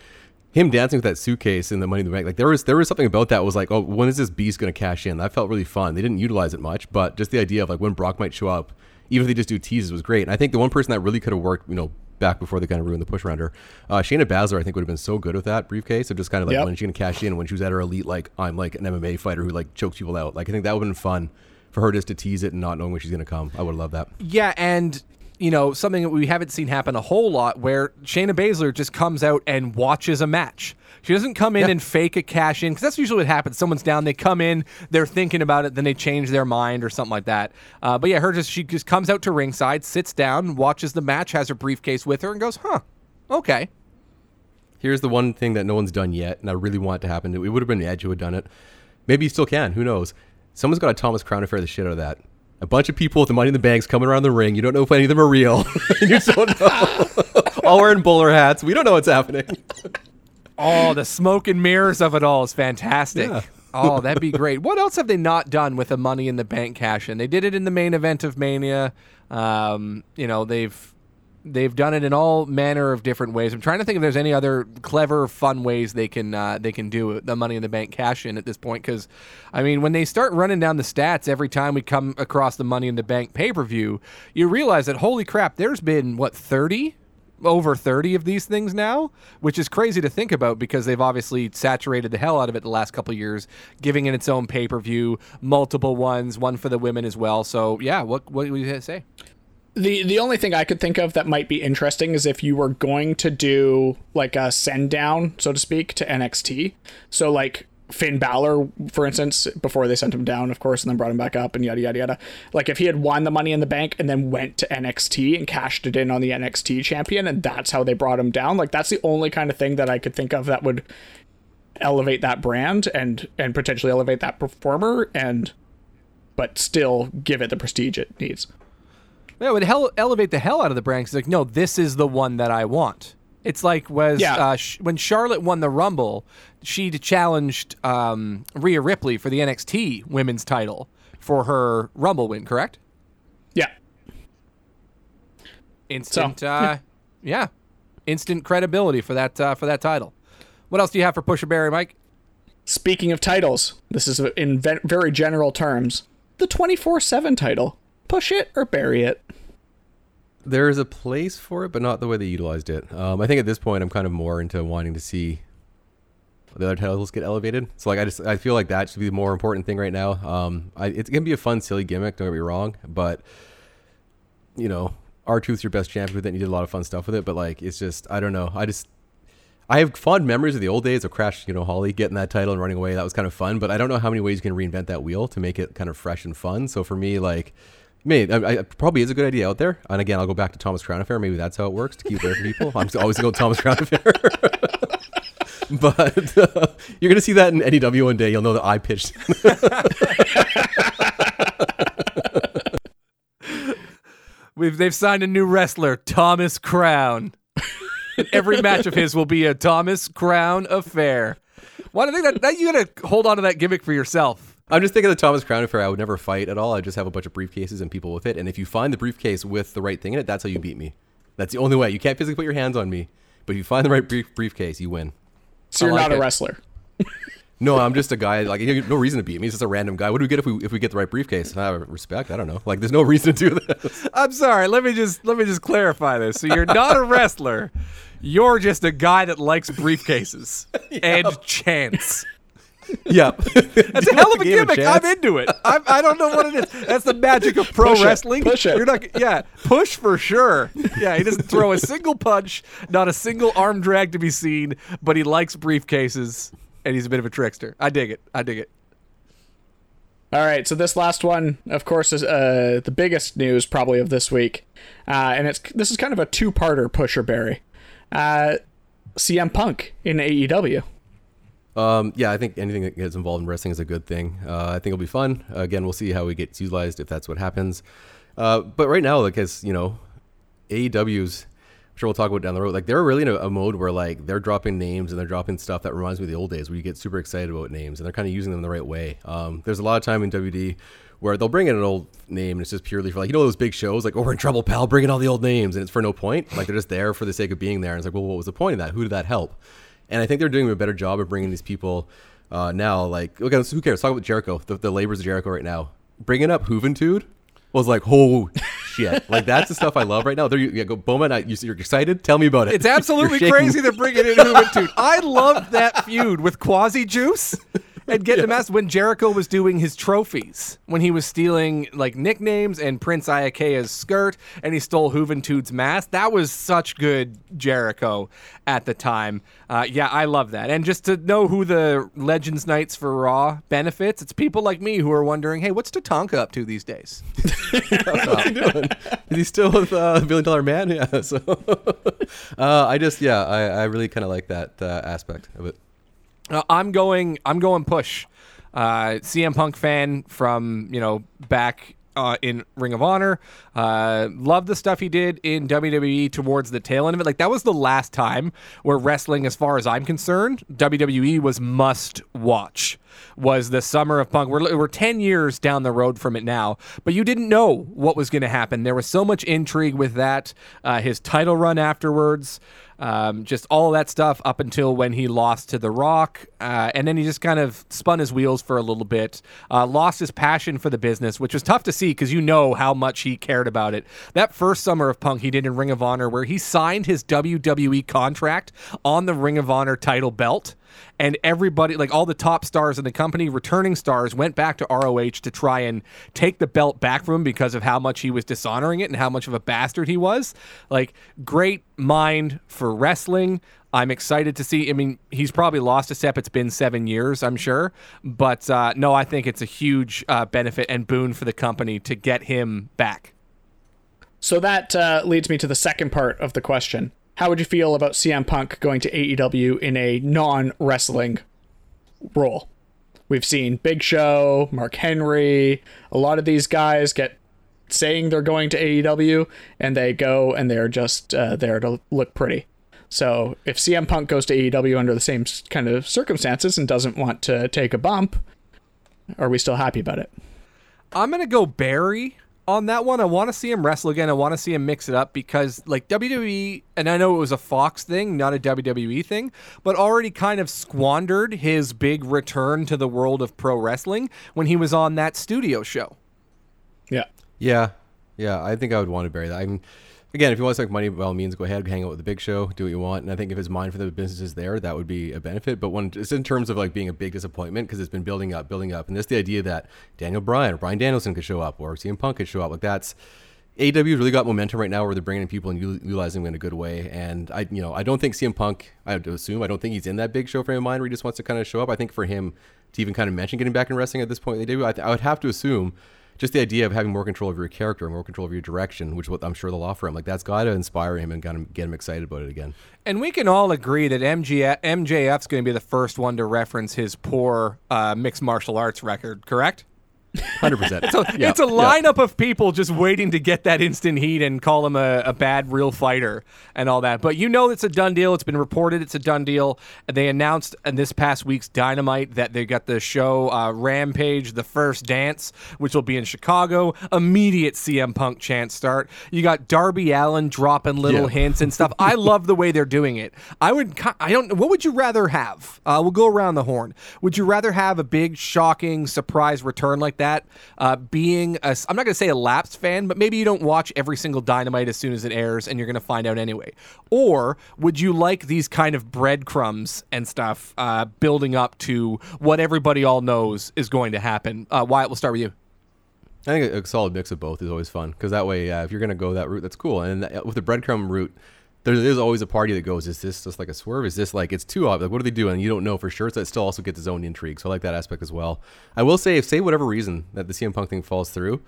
Him dancing with that suitcase in the Money in the Bank, like there was there was something about that was like, "Oh, when is this beast going to cash in?" That felt really fun. They didn't utilize it much, but just the idea of like when Brock might show up, even if they just do teases, was great. And I think the one person that really could have worked, you know, back before they kind of ruined the push around her, uh, Shayna Baszler, I think would have been so good with that briefcase of just kind of like Yep. when she going to cash in when she was at her elite, like I'm like an MMA fighter who like chokes people out. Like I think that would have been fun for her just to tease it and not knowing when she's going to come. I would have loved that. Yeah, and you know something that we haven't seen happen a whole lot, where Shayna Baszler just comes out and watches a match. She doesn't come in and fake a cash in because that's usually what happens. Someone's down, they come in, they're thinking about it, then they change their mind or something like that. Uh, but yeah, her just she just comes out to ringside, sits down, watches the match, has her briefcase with her, and goes, "Huh, okay." Here's the one thing that no one's done yet, and I really want it to happen. It would have been Edge who had done it. Maybe he still can. Who knows? Someone's got a Thomas Crown affair the shit out of that. A bunch of people with the money in the banks coming around the ring. You don't know if any of them are real. you don't know. all wearing bowler hats. We don't know what's happening. Oh, the smoke and mirrors of it all is fantastic. Yeah. Oh, that'd be great. What else have they not done with the Money in the Bank cash And They did it in the main event of Mania. Um, you know, they've they've done it in all manner of different ways. I'm trying to think if there's any other clever, fun ways they can uh, they can do the Money in the Bank cash in at this point. Because, I mean, when they start running down the stats every time we come across the Money in the Bank pay per view, you realize that holy crap, there's been what 30 over 30 of these things now, which is crazy to think about because they've obviously saturated the hell out of it the last couple years, giving it its own pay per view, multiple ones, one for the women as well. So, yeah, what, what would you say? The the only thing I could think of that might be interesting is if you were going to do like a send down, so to speak, to NXT. So like Finn Balor, for instance, before they sent him down, of course, and then brought him back up and yada yada yada. Like if he had won the money in the bank and then went to NXT and cashed it in on the NXT champion and that's how they brought him down, like that's the only kind of thing that I could think of that would elevate that brand and and potentially elevate that performer and but still give it the prestige it needs. Yeah, it would hell, elevate the hell out of the brand. 'cause like, no, this is the one that I want. It's like was Yeah. uh, sh- when Charlotte won the Rumble, she challenged um, Rhea Ripley for the NXT Women's Title for her Rumble win. Correct? Yeah. Instant, So, uh, yeah, instant credibility for that uh, for that title. What else do you have for Pusher Barry, Mike? Speaking of titles, this is in ve- very general terms. The 24/7 title. Push it or bury it. There's a place for it, but not the way they utilized it. Um, I think at this point, I'm kind of more into wanting to see the other titles get elevated. So like, I just I feel like that should be the more important thing right now. Um, I, it's gonna be a fun, silly gimmick. Don't get me wrong, but you know, R Truth's your best champion with it. And you did a lot of fun stuff with it, but like, it's just I don't know. I just I have fond memories of the old days of Crash, you know, Holly getting that title and running away. That was kind of fun, but I don't know how many ways you can reinvent that wheel to make it kind of fresh and fun. So for me, like, maybe I, I, probably is a good idea out there. And again, I'll go back to Thomas Crown Affair. Maybe that's how it works to keep away from people. I'm always going to Thomas Crown Affair. but uh, you're going to see that in NEW one day. You'll know that I pitched. We've they've signed a new wrestler, Thomas Crown. Every match of his will be a Thomas Crown affair. Why do you think that, that you gotta hold on to that gimmick for yourself? I'm just thinking of the Thomas Crown Affair. I would never fight at all. I just have a bunch of briefcases and people with it. And if you find the briefcase with the right thing in it, that's how you beat me. That's the only way. You can't physically put your hands on me, but if you find the right brief- briefcase, you win. So I you're like not a it. wrestler. No, I'm just a guy. Like, you have no reason to beat me. He's just a random guy. What do we get if we if we get the right briefcase? Uh, respect. I don't know. Like, there's no reason to do this. I'm sorry. Let me just let me just clarify this. So you're not a wrestler. You're just a guy that likes briefcases and chance. yeah, That's a hell of a gimmick. I'm into it. I'm, I don't know what it is. That's the magic of pro Push it. wrestling. Push it. You're not. Yeah, push for sure. Yeah, he doesn't throw a single punch, not a single arm drag to be seen, but he likes briefcases, and he's a bit of a trickster. I dig it. I dig it. All right, so this last one, of course, is uh, the biggest news probably of this week, uh, and it's this is kind of a two-parter pusher Barry. Uh, CM Punk in AEW. Um, yeah, I think anything that gets involved in wrestling is a good thing. Uh, I think it'll be fun. again, we'll see how it gets utilized if that's what happens. Uh, but right now, like as you know, AEW's, I'm sure we'll talk about down the road. Like they're really in a, a mode where like they're dropping names and they're dropping stuff that reminds me of the old days where you get super excited about names and they're kind of using them the right way. Um, there's a lot of time in WD where they'll bring in an old name and it's just purely for like you know those big shows like oh we're in trouble pal bring in all the old names and it's for no point like they're just there for the sake of being there and it's like well what was the point of that who did that help and I think they're doing a better job of bringing these people uh, now. Like, okay, who cares? Talk about Jericho, the, the labors of Jericho right now. Bringing up Juventud was like, oh shit! Like that's the stuff I love right now. There you yeah, go, Bowman. I, you, you're excited? Tell me about it. It's absolutely crazy they're bringing in Juventud. I love that feud with Quasi Juice and getting the asked when Jericho was doing his trophies, when he was stealing like nicknames and Prince Iaukea's skirt, and he stole Juventud's mask. That was such good Jericho at the time. Uh, yeah, I love that. And just to know who the Legends Nights for Raw benefits, it's people like me who are wondering, hey, what's Tatanka up to these days? What's he doing? Is he still with uh, Billion Dollar Man? Yeah. So uh, I just yeah, I, I really kind of like that uh, aspect of it. Uh, I'm going. I'm going push. Uh, CM Punk fan from you know back uh, in Ring of Honor. Uh, love the stuff he did in WWE towards the tail end of it. Like that was the last time where wrestling, as far as I'm concerned, WWE was must watch. Was the summer of punk? We're, we're 10 years down the road from it now, but you didn't know what was going to happen. There was so much intrigue with that. Uh, his title run afterwards, um, just all that stuff up until when he lost to The Rock. Uh, and then he just kind of spun his wheels for a little bit, uh, lost his passion for the business, which was tough to see because you know how much he cared about it. That first summer of Punk he did in Ring of Honor, where he signed his WWE contract on the Ring of Honor title belt and everybody like all the top stars in the company returning stars went back to ROH to try and take the belt back from him because of how much he was dishonoring it and how much of a bastard he was like great mind for wrestling I'm excited to see. I mean, he's probably lost a step. It's been seven years, I'm sure. But uh, no, I think it's a huge uh, benefit and boon for the company to get him back. So that uh, leads me to the second part of the question. How would you feel about CM Punk going to AEW in a non wrestling role? We've seen Big Show, Mark Henry, a lot of these guys get saying they're going to AEW and they go and they're just uh, there to look pretty. So if CM Punk goes to AEW under the same kind of circumstances and doesn't want to take a bump, are we still happy about it? I'm gonna go Barry on that one. I want to see him wrestle again. I want to see him mix it up because like WWE, and I know it was a Fox thing, not a WWE thing, but already kind of squandered his big return to the world of pro wrestling when he was on that studio show. Yeah. Yeah, yeah. I think I would want to bury that. I mean, again, if you want to make money, by all means, go ahead, hang out with the big show, do what you want. And I think if his mind for the business is there, that would be a benefit. But when it's in terms of like being a big disappointment because it's been building up, building up, and just the idea that Daniel Bryan or Bryan Danielson could show up or CM Punk could show up, like that's. AEW's really got momentum right now where they're bringing in people and utilizing them in a good way. And I, you know, I don't think CM Punk. I assume I don't think he's in that big show frame of mind where he just wants to kind of show up. I think for him to even kind of mention getting back in wrestling at this point in AEW, I, th- I would have to assume just the idea of having more control over your character, more control over your direction, which is what I'm sure they'll offer him. Like that's got to inspire him and kind of get him excited about it again. And we can all agree that MG- MJF's going to be the first one to reference his poor uh, mixed martial arts record, correct? Hundred percent. So it's a lineup of people just waiting to get that instant heat and call him a, a bad real fighter and all that. But you know it's a done deal. It's been reported it's a done deal. They announced in this past week's Dynamite that they got the show uh, Rampage, the first dance, which will be in Chicago. Immediate CM Punk chance start. You got Darby Allin dropping little Yeah. hints and stuff. I love the way they're doing it. I would. I don't. What would you rather have? Uh, we'll go around the horn. Would you rather have a big, shocking surprise return like that? Uh, being a, I'm not going to say a lapsed fan, but maybe you don't watch every single Dynamite as soon as it airs, and you're going to find out anyway. Or would you like these kind of breadcrumbs and stuff uh, building up to what everybody all knows is going to happen? Uh, Wyatt, we'll start with you. I think a, solid mix of both is always fun because that way, uh, if you're going to go that route, that's cool. And with the breadcrumb route, there is always a party that goes, is this just like a swerve? Is this like it's too obvious? Like, what are they doing? You don't know for sure. So it still also gets its own intrigue. So I like that aspect as well. I will say, if say whatever reason that the CM Punk thing falls through,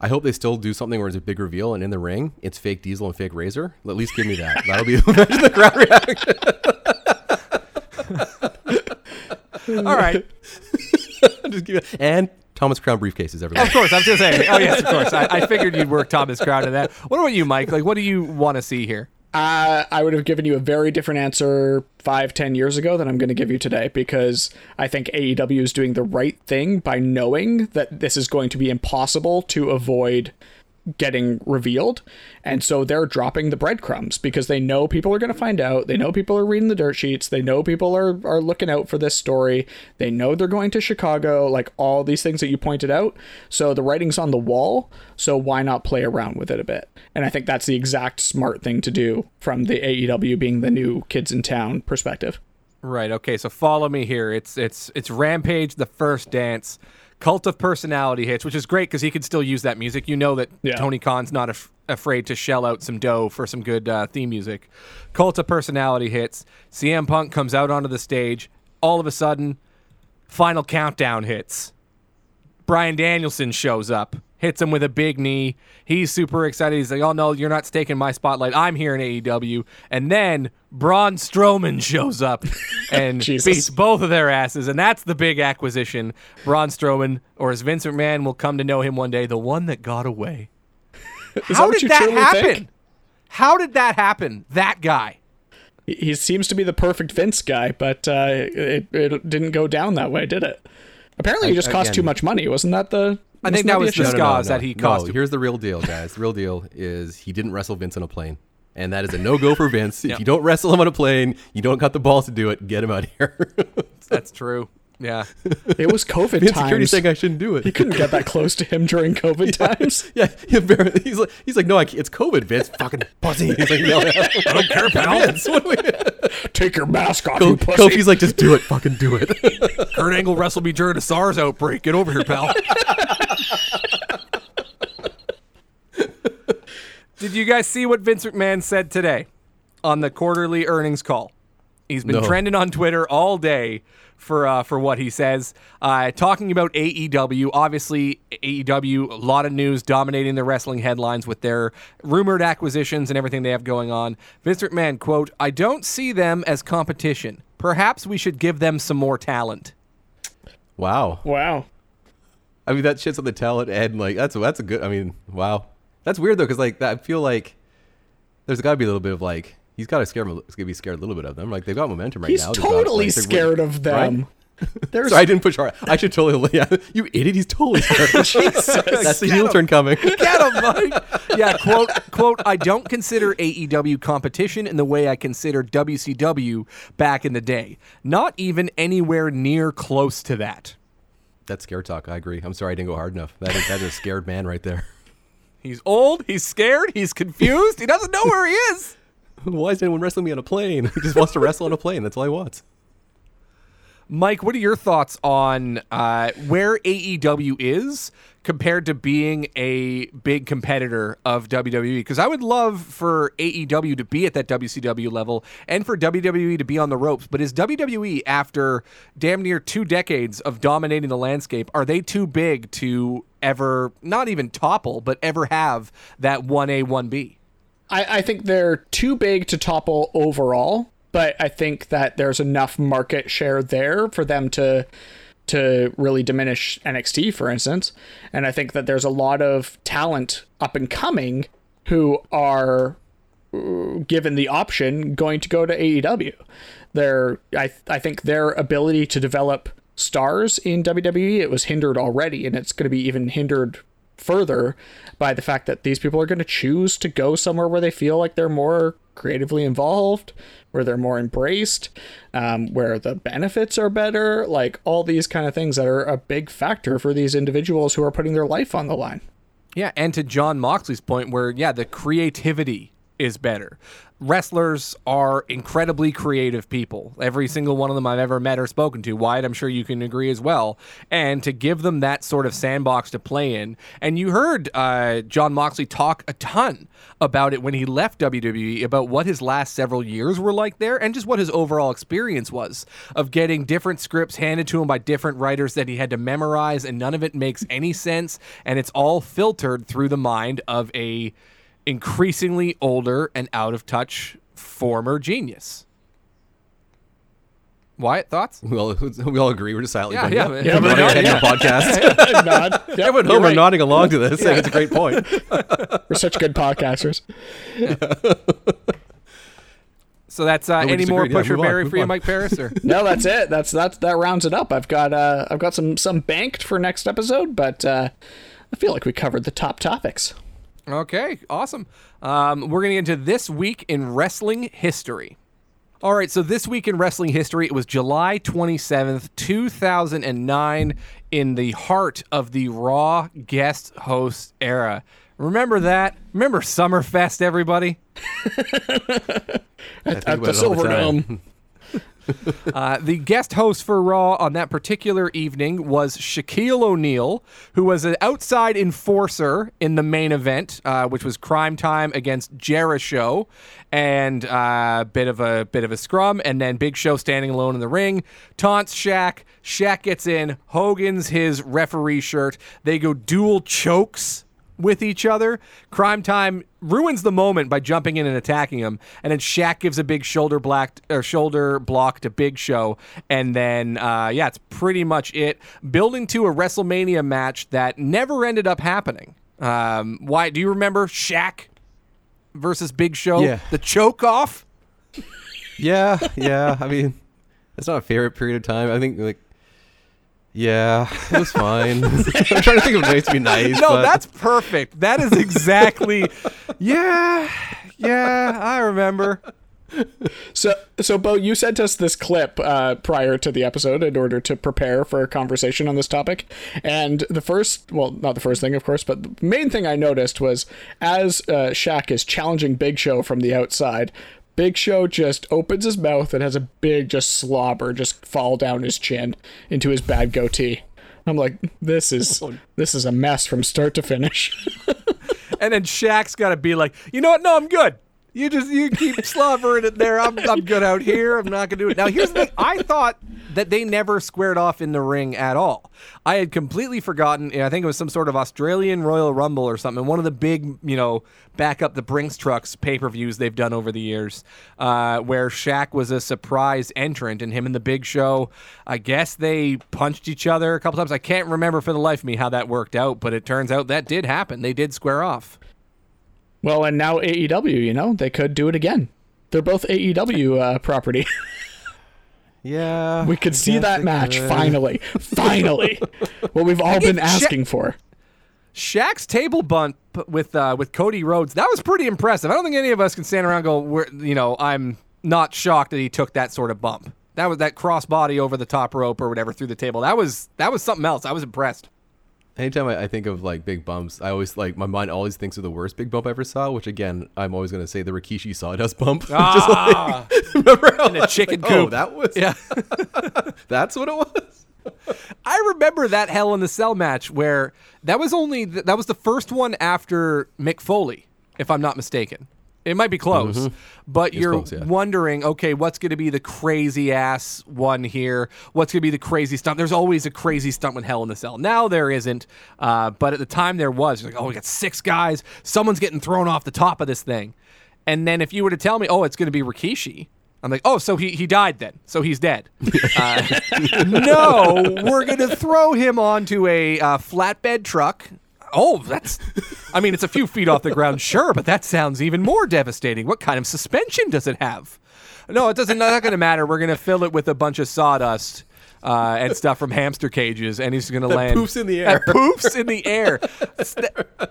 I hope they still do something where it's a big reveal and in the ring it's fake Diesel and fake Razor. At least give me that. That'll be imagine the crowd reaction. All right. Just give it, and Thomas Crown briefcases. Everybody. Of course, I was just saying. Oh yes, of course. I, I figured you'd work Thomas Crown in that. What about you, Mike? Like, what do you want to see here? Uh, I would have given you a very different answer five, ten years ago than I'm going to give you today because I think AEW is doing the right thing by knowing that this is going to be impossible to avoid getting revealed. And so they're dropping the breadcrumbs because they know people are going to find out. They know people are reading the dirt sheets. They know people are, are looking out for this story. They know they're going to Chicago, like all these things that you pointed out. So the writing's on the wall. So why not play around with it a bit? And I think that's the exact smart thing to do from the AEW being the new kids in town perspective. Right. Okay. So follow me here. It's it's it's Rampage, the first dance, Cult of Personality hits, which is great because he can still use that music. You know that Yeah. Tony Khan's not af- afraid to shell out some dough for some good uh, theme music. Cult of Personality hits. CM Punk comes out onto the stage. All of a sudden, Final Countdown hits. Bryan Danielson shows up. Hits him with a big knee. He's super excited. He's like, "Oh no, you're not taking my spotlight. I'm here in AEW." And then Braun Strowman shows up and beats both of their asses, and that's the big acquisition. Braun Strowman, or as Vince McMahon will come to know him one day, the one that got away. Is How that did that happen? think? How did that happen? That guy. He- He seems to be the perfect Vince guy, but uh, it, it didn't go down that way, did it? Apparently, he just cost again- too much money. Wasn't that the? I think that the was issue? the scars that he cost. No, here's the real deal, guys. The real deal is he didn't wrestle Vince on a plane. And that is a no go for Vince. If you don't wrestle him on a plane, you don't got the balls to do it, get him out of here. That's true. Yeah. It was COVID Vince security times. saying I shouldn't do it. He couldn't get that close to him during COVID times. Yeah, he he's like, he's like, no, I can't, it's COVID, Vince. Fucking pussy. He's like, yelling at him. I don't care, pal. Vince, what we- Take your mask off, Ko- you pussy. Kofi's like, just do it, fucking do it. Kurt Angle wrestled me during a SARS outbreak. Get over here, pal. Did you guys see what Vince McMahon said today on the quarterly earnings call? He's been No. trending on Twitter all day for uh, for what he says, uh, talking about AEW. Obviously, AEW, a lot of news dominating the wrestling headlines with their rumored acquisitions and everything they have going on. Vince McMahon quote: "I don't see them as competition. Perhaps we should give them some more talent." wow. wow. I mean, that shit's on the talent and like that's that's a good. I mean, wow. That's weird though, because like that, I feel like there's got to be a little bit of like he's got to scare him. He's gonna be scared a little bit of them. Like they've got momentum right He's now. They've totally like, they're- scared of them. There's Sorry, I didn't push hard. I should totally. Yeah, you idiot. He's totally scared. That's the heel turn coming. Get him, Mike. Yeah, quote, quote, I don't consider AEW competition in the way I considered WCW back in the day. Not even anywhere near close to that. That's scare talk. I agree. I'm sorry I didn't go hard enough. That is that is a scared man right there. He's old, he's scared, he's confused, he doesn't know where he is. Why is anyone wrestling me on a plane? He just wants to wrestle on a plane. That's all he wants. Mike, what are your thoughts on uh, where AEW is compared to being a big competitor of WWE? Because I would love for AEW to be at that WCW level and for WWE to be on the ropes. But is WWE, after damn near two decades of dominating the landscape, are they too big to ever, not even topple, but ever have that 1A, 1B? I, I think they're too big to topple overall, but I think that there's enough market share there for them to to really diminish NXT, for instance. And I think that there's a lot of talent up and coming who are uh, given the option going to go to AEW. Their I I think their ability to develop stars in WWE it was hindered already, and it's going to be even hindered further by the fact that these people are going to choose to go somewhere where they feel like they're more creatively involved, where they're more embraced, um, where the benefits are better, like all these kind of things that are a big factor for these individuals who are putting their life on the line. Yeah, and to Jon Moxley's point, where yeah, the creativity is better. Wrestlers are incredibly creative people. Every single one of them I've ever met or spoken to. Wyatt, I'm sure you can agree as well. And to give them that sort of sandbox to play in, and you heard uh, Jon Moxley talk a ton about it when he left WWE, about what his last several years were like there, and just what his overall experience was of getting different scripts handed to him by different writers that he had to memorize, and none of it makes any sense, and it's all filtered through the mind of a increasingly older and out of touch former genius. Wyatt, thoughts? We all, we all agree. We're just silently Yeah, going, yeah, yep. man. Yeah, but- on the yeah. podcast. Nod. Yep, Everyone you're home are right. nodding along to this, saying it's a great point. We're such good podcasters. So that's uh, we any more disagreed. Yeah, pusher move on, for you, on. Mike Paris? Or no, that's it. That's that's that rounds it up. I've got uh I've got some some banked for next episode, but uh I feel like we covered the top topics. Okay, awesome. Um, we're going to get into this week in wrestling history. All right, so this week in wrestling history, it was July 27th, 2009, in the heart of the Raw guest host era. Remember that? Remember Summerfest, everybody? At, think at about the it Uh, the guest host for Raw on that particular evening was Shaquille O'Neal, who was an outside enforcer in the main event, uh, which was Cryme Tyme against Jericho, and a uh, bit of a bit of a scrum, and then Big Show standing alone in the ring, taunts Shaq. Shaq gets in. Hogan's his referee shirt. They go dual chokes with each other. Cryme Tyme ruins the moment by jumping in and attacking him, and then Shaq gives a big shoulder block or shoulder block to Big Show, and then uh, yeah, it's pretty much it. Building to a WrestleMania match that never ended up happening. Um, why? Do you remember Shaq versus Big Show? Yeah. the choke off. Yeah, yeah. I mean, it's not a favorite period of time. I think like. Yeah, it was fine. I'm trying to think of ways to be nice. No, but- that's perfect. That is exactly. yeah, yeah, I remember. So, so Bo, you sent us this clip uh, prior to the episode in order to prepare for a conversation on this topic. And the first, well, not the first thing, of course, but the main thing I noticed was as uh, Shaq is challenging Big Show from the outside, Big Show just opens his mouth and has a big, just slobber just fall down his chin into his bad goatee. I'm like, this is oh. this is a mess from start to finish. And then Shaq's got to be like, you know what? No, I'm good. You just you keep slobbering it there. I'm I'm good out here. I'm not gonna do it. Now here's the thing. I thought that they never squared off in the ring at all. I had completely forgotten. I think it was some sort of Australian Royal Rumble or something. One of the big, you know, back up the Brinks trucks pay per views they've done over the years, uh, where Shaq was a surprise entrant, and him and the Big Show. I guess they punched each other a couple times. I can't remember for the life of me how that worked out, but it turns out that did happen. They did square off. Well, and now AEW, you know, they could do it again. They're both AEW uh, property. yeah. We could I see that match could. finally. Finally. what we've all been Sha- asking for. Shaq's table bump with uh, with Cody Rhodes that was pretty impressive. I don't think any of us can stand around and go, We're, you know, I'm not shocked that he took that sort of bump. That was that crossbody over the top rope or whatever through the table. That was that was something else. I was impressed. Anytime I, I think of like big bumps, I always like my mind always thinks of the worst big bump I ever saw, which again I'm always gonna say the Rikishi Sawdust bump. Ah, Remember how in a chicken oh, coop. that was yeah. that's what it was. I remember that Hell in the Cell match where that was only th- that was the first one after Mick Foley, if I'm not mistaken. It might be close, but you're close, yeah. wondering, okay, what's going to be the crazy ass one here? What's going to be the crazy stunt? There's always a crazy stunt with Hell in the Cell. Now there isn't, uh, but at the time there was. You're like, oh, we got six guys. Someone's getting thrown off the top of this thing. And then if you were to tell me, oh, it's going to be Rikishi, I'm like, oh, so he, he died then. So he's dead. Uh, no, we're going to throw him onto a uh, flatbed truck. Oh, that's. I mean, it's a few feet off the ground, sure, but that sounds even more devastating. What kind of suspension does it have? No, it doesn't. Not going to matter. We're going to fill it with a bunch of sawdust uh, and stuff from hamster cages, and he's going to land. poofs in the air. poofs in the air.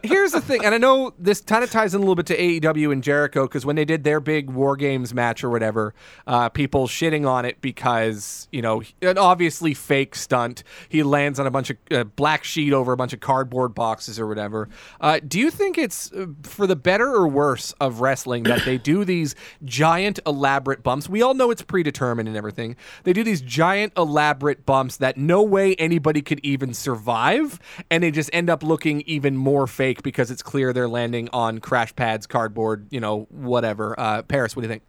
Here's the thing, and I know this kind of ties in a little bit to AEW and Jericho because when they did their big War Games match or whatever, uh, people shitting on it because you know an obviously fake stunt. He lands on a bunch of uh, black sheet over a bunch of cardboard boxes or whatever. Uh, do you think it's uh, for the better or worse of wrestling that they do these giant elaborate bumps? We all know it's predetermined and everything. They do these giant elaborate bumps that no way anybody could even survive, and they just end up looking even more fake because it's clear they're landing on crash pads, cardboard, you know, whatever. Uh, Paris, what do you think?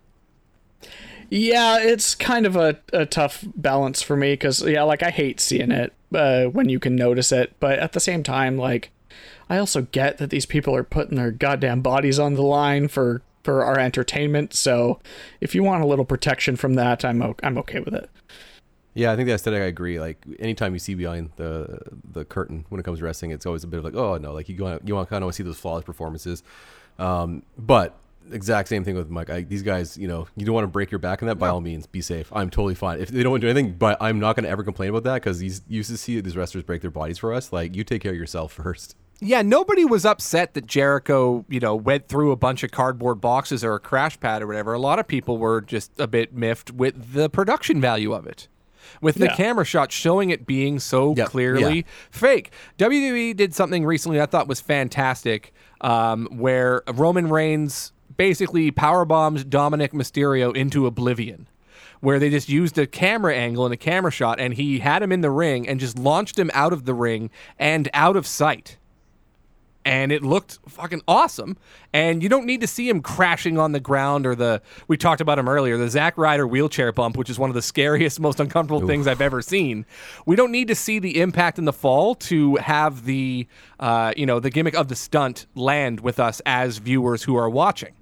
Yeah, it's kind of a, a tough balance for me because, yeah, like I hate seeing it uh, when you can notice it. But at the same time, like, I also get that these people are putting their goddamn bodies on the line for, for our entertainment. So if you want a little protection from that, I'm, o- I'm okay with it. Yeah, I think the aesthetic I agree. Like anytime you see behind the the curtain when it comes to wrestling, it's always a bit of like, oh no, like you want you want kind of see those flawless performances. Um, but exact same thing with Mike. I, these guys, you know, you don't want to break your back in that. By all means, be safe. I'm totally fine if they don't do anything. But I'm not going to ever complain about that because these used to see these wrestlers break their bodies for us. Like you take care of yourself first. Yeah, nobody was upset that Jericho, you know, went through a bunch of cardboard boxes or a crash pad or whatever. A lot of people were just a bit miffed with the production value of it. With the Yeah. camera shot showing it being so Yep, clearly yeah. fake. WWE did something recently I thought was fantastic, um, where Roman Reigns basically power bombed Dominik Mysterio into oblivion where they just used a camera angle and a camera shot, and he had him in the ring and just launched him out of the ring and out of sight and it looked fucking awesome. And you don't need to see him crashing on the ground or the we talked about him earlier, the Zack Ryder wheelchair bump, which is one of the scariest, most uncomfortable things I've ever seen. We don't need to see the impact in the fall to have the uh, you know the gimmick of the stunt land with us as viewers who are watching.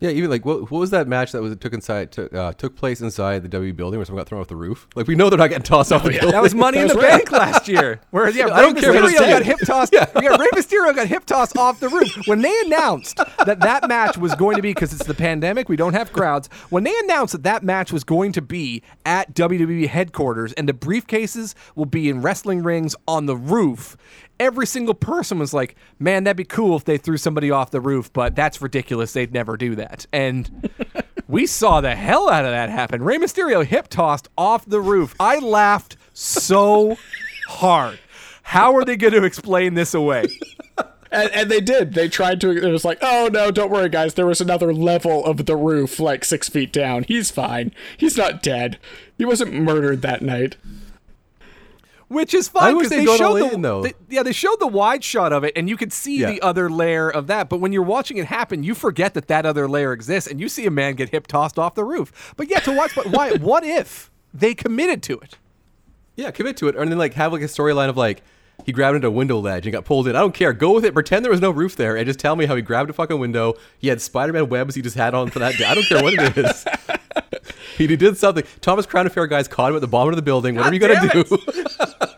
Yeah, even like what, what was that match that was took inside took, uh, took place inside the W building where someone got thrown off the roof? Like we know they're not getting tossed off the building. That was Money in the Bank last year, where yeah, I don't care Mysterio got hip tossed. yeah. Rey Mysterio got hip tossed off the roof when they announced that that match was going to be because it's the pandemic, we don't have crowds. When they announced that that match was going to be at WWE headquarters and the briefcases will be in wrestling rings on the roof. Every single person was like, "Man, that'd be cool if they threw somebody off the roof, but that's ridiculous. They'd never do that." And we saw the hell out of that happen. Rey Mysterio hip tossed off the roof. I laughed so hard. How are they going to explain this away? And, and they did. They tried to. It was like, oh no, don't worry, guys. There was another level of the roof, like six feet down. He's fine. He's not dead. He wasn't murdered that night. Which is fine because they'd they showed the in, though. they- yeah they showed the wide shot of it and you could see Yeah. the other layer of that. But when you're watching it happen, you forget that that other layer exists and you see a man get hip tossed off the roof. But yeah, to watch. But why? What if they committed to it? Yeah, commit to it, and then like have like a storyline of like he grabbed into a window ledge and got pulled in. I don't care. Go with it. Pretend there was no roof there, and just tell me how he grabbed a fucking window. He had Spider-Man webs he just had on for that day. I don't care what it is. he, he did something. Thomas Crown Affair guys caught him at the bottom of the building. Whatever you gotta damn do.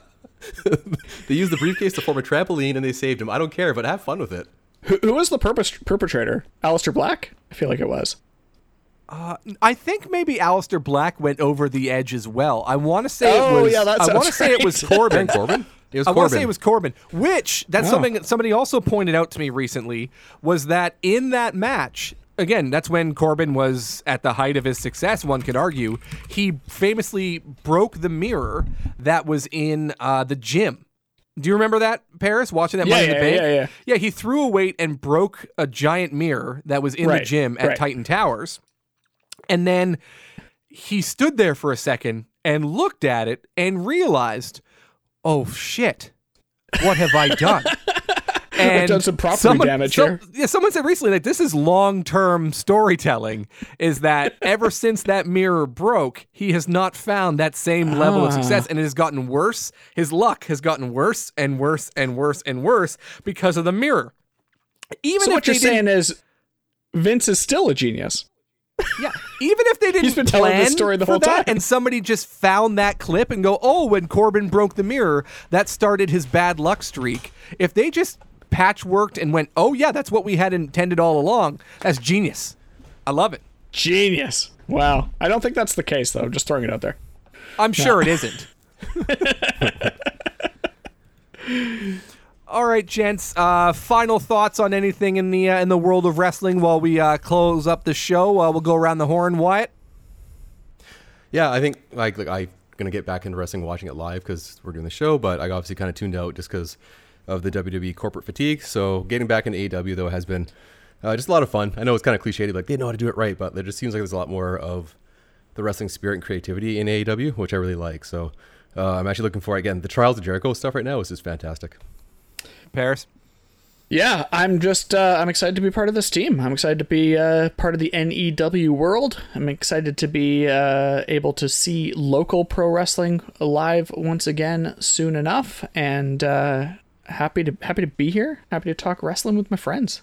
they used the briefcase to form a trampoline and they saved him. I don't care, but have fun with it. Who, who was the purpos- perpetrator? Aleister Black? I feel like it was. Uh, I think maybe Aleister Black went over the edge as well. I want to say Oh, it was. yeah, that I want to say it was. Corbin. Corbin? It was I want to say it was Corbin. Which that's Oh. something that somebody also pointed out to me recently was that in that match. Again, that's when Corbin was at the height of his success. One could argue he famously broke the mirror that was in uh, the gym. Do you remember that, Paris? Watching that Yeah, Money in the yeah, Bank? yeah, yeah. Yeah, he threw a weight and broke a giant mirror that was in the gym at right. Titan Towers. And then he stood there for a second and looked at it and realized, oh shit, what have I done? And done some property damage here. Yeah, someone said recently that this is long-term storytelling. Is that ever since that mirror broke, he has not found that same level of Ah. success, and it has gotten worse. His luck has gotten worse and worse and worse and worse because of the mirror. Even So what you're saying is, Vince is still a genius. yeah, even if they didn't He's been telling this story the whole time. and somebody just found that clip and go, "Oh, when Corbin broke the mirror, that started his bad luck streak." If they just patchworked and went, "Oh yeah, that's what we had intended all along," that's genius. I love it. Genius. Wow. I don't think that's the case though. Just throwing it out there. I'm sure it isn't. All right, gents. Uh, final thoughts on anything in the uh, in the world of wrestling while we uh, close up the show. Uh, we'll go around the horn. Wyatt. Yeah, I think like, like I'm gonna get back into wrestling, watching it live because we're doing the show. But I obviously kind of tuned out just because of the WWE corporate fatigue. So getting back into AEW though has been uh, just a lot of fun. I know it's kind of cliched, like they know how to do it right, but there just seems like there's a lot more of the wrestling spirit and creativity in AEW, which I really like. So uh, I'm actually looking for again the Trials of Jericho stuff right now is just fantastic. Paris. Yeah, I'm just uh, I'm excited to be part of this team. I'm excited to be uh, part of the NEW world. I'm excited to be uh, able to see local pro wrestling live once again soon enough, and uh, happy to happy to be here. Happy to talk wrestling with my friends.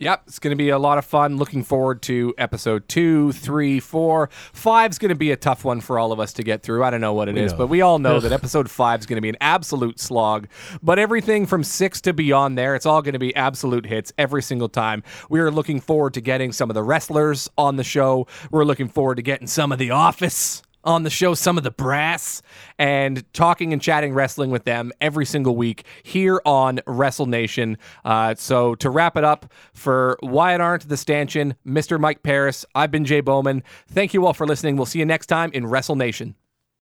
Yep, it's going to be a lot of fun. Looking forward to episode two, three, four. Five's going to be a tough one for all of us to get through. I don't know what it is, know. but we all know that episode five is going to be an absolute slog. But everything from six to beyond there, it's all going to be absolute hits every single time. We are looking forward to getting some of the wrestlers on the show. We're looking forward to getting some of the office on the show, some of the brass, and talking and chatting wrestling with them every single week here on Wrestle Nation. Uh, so to wrap it up for Wyatt Arndt, the stanchion, Mr. Mike Paris, I've been Jay Bowman. Thank you all for listening. We'll see you next time in Wrestle Nation.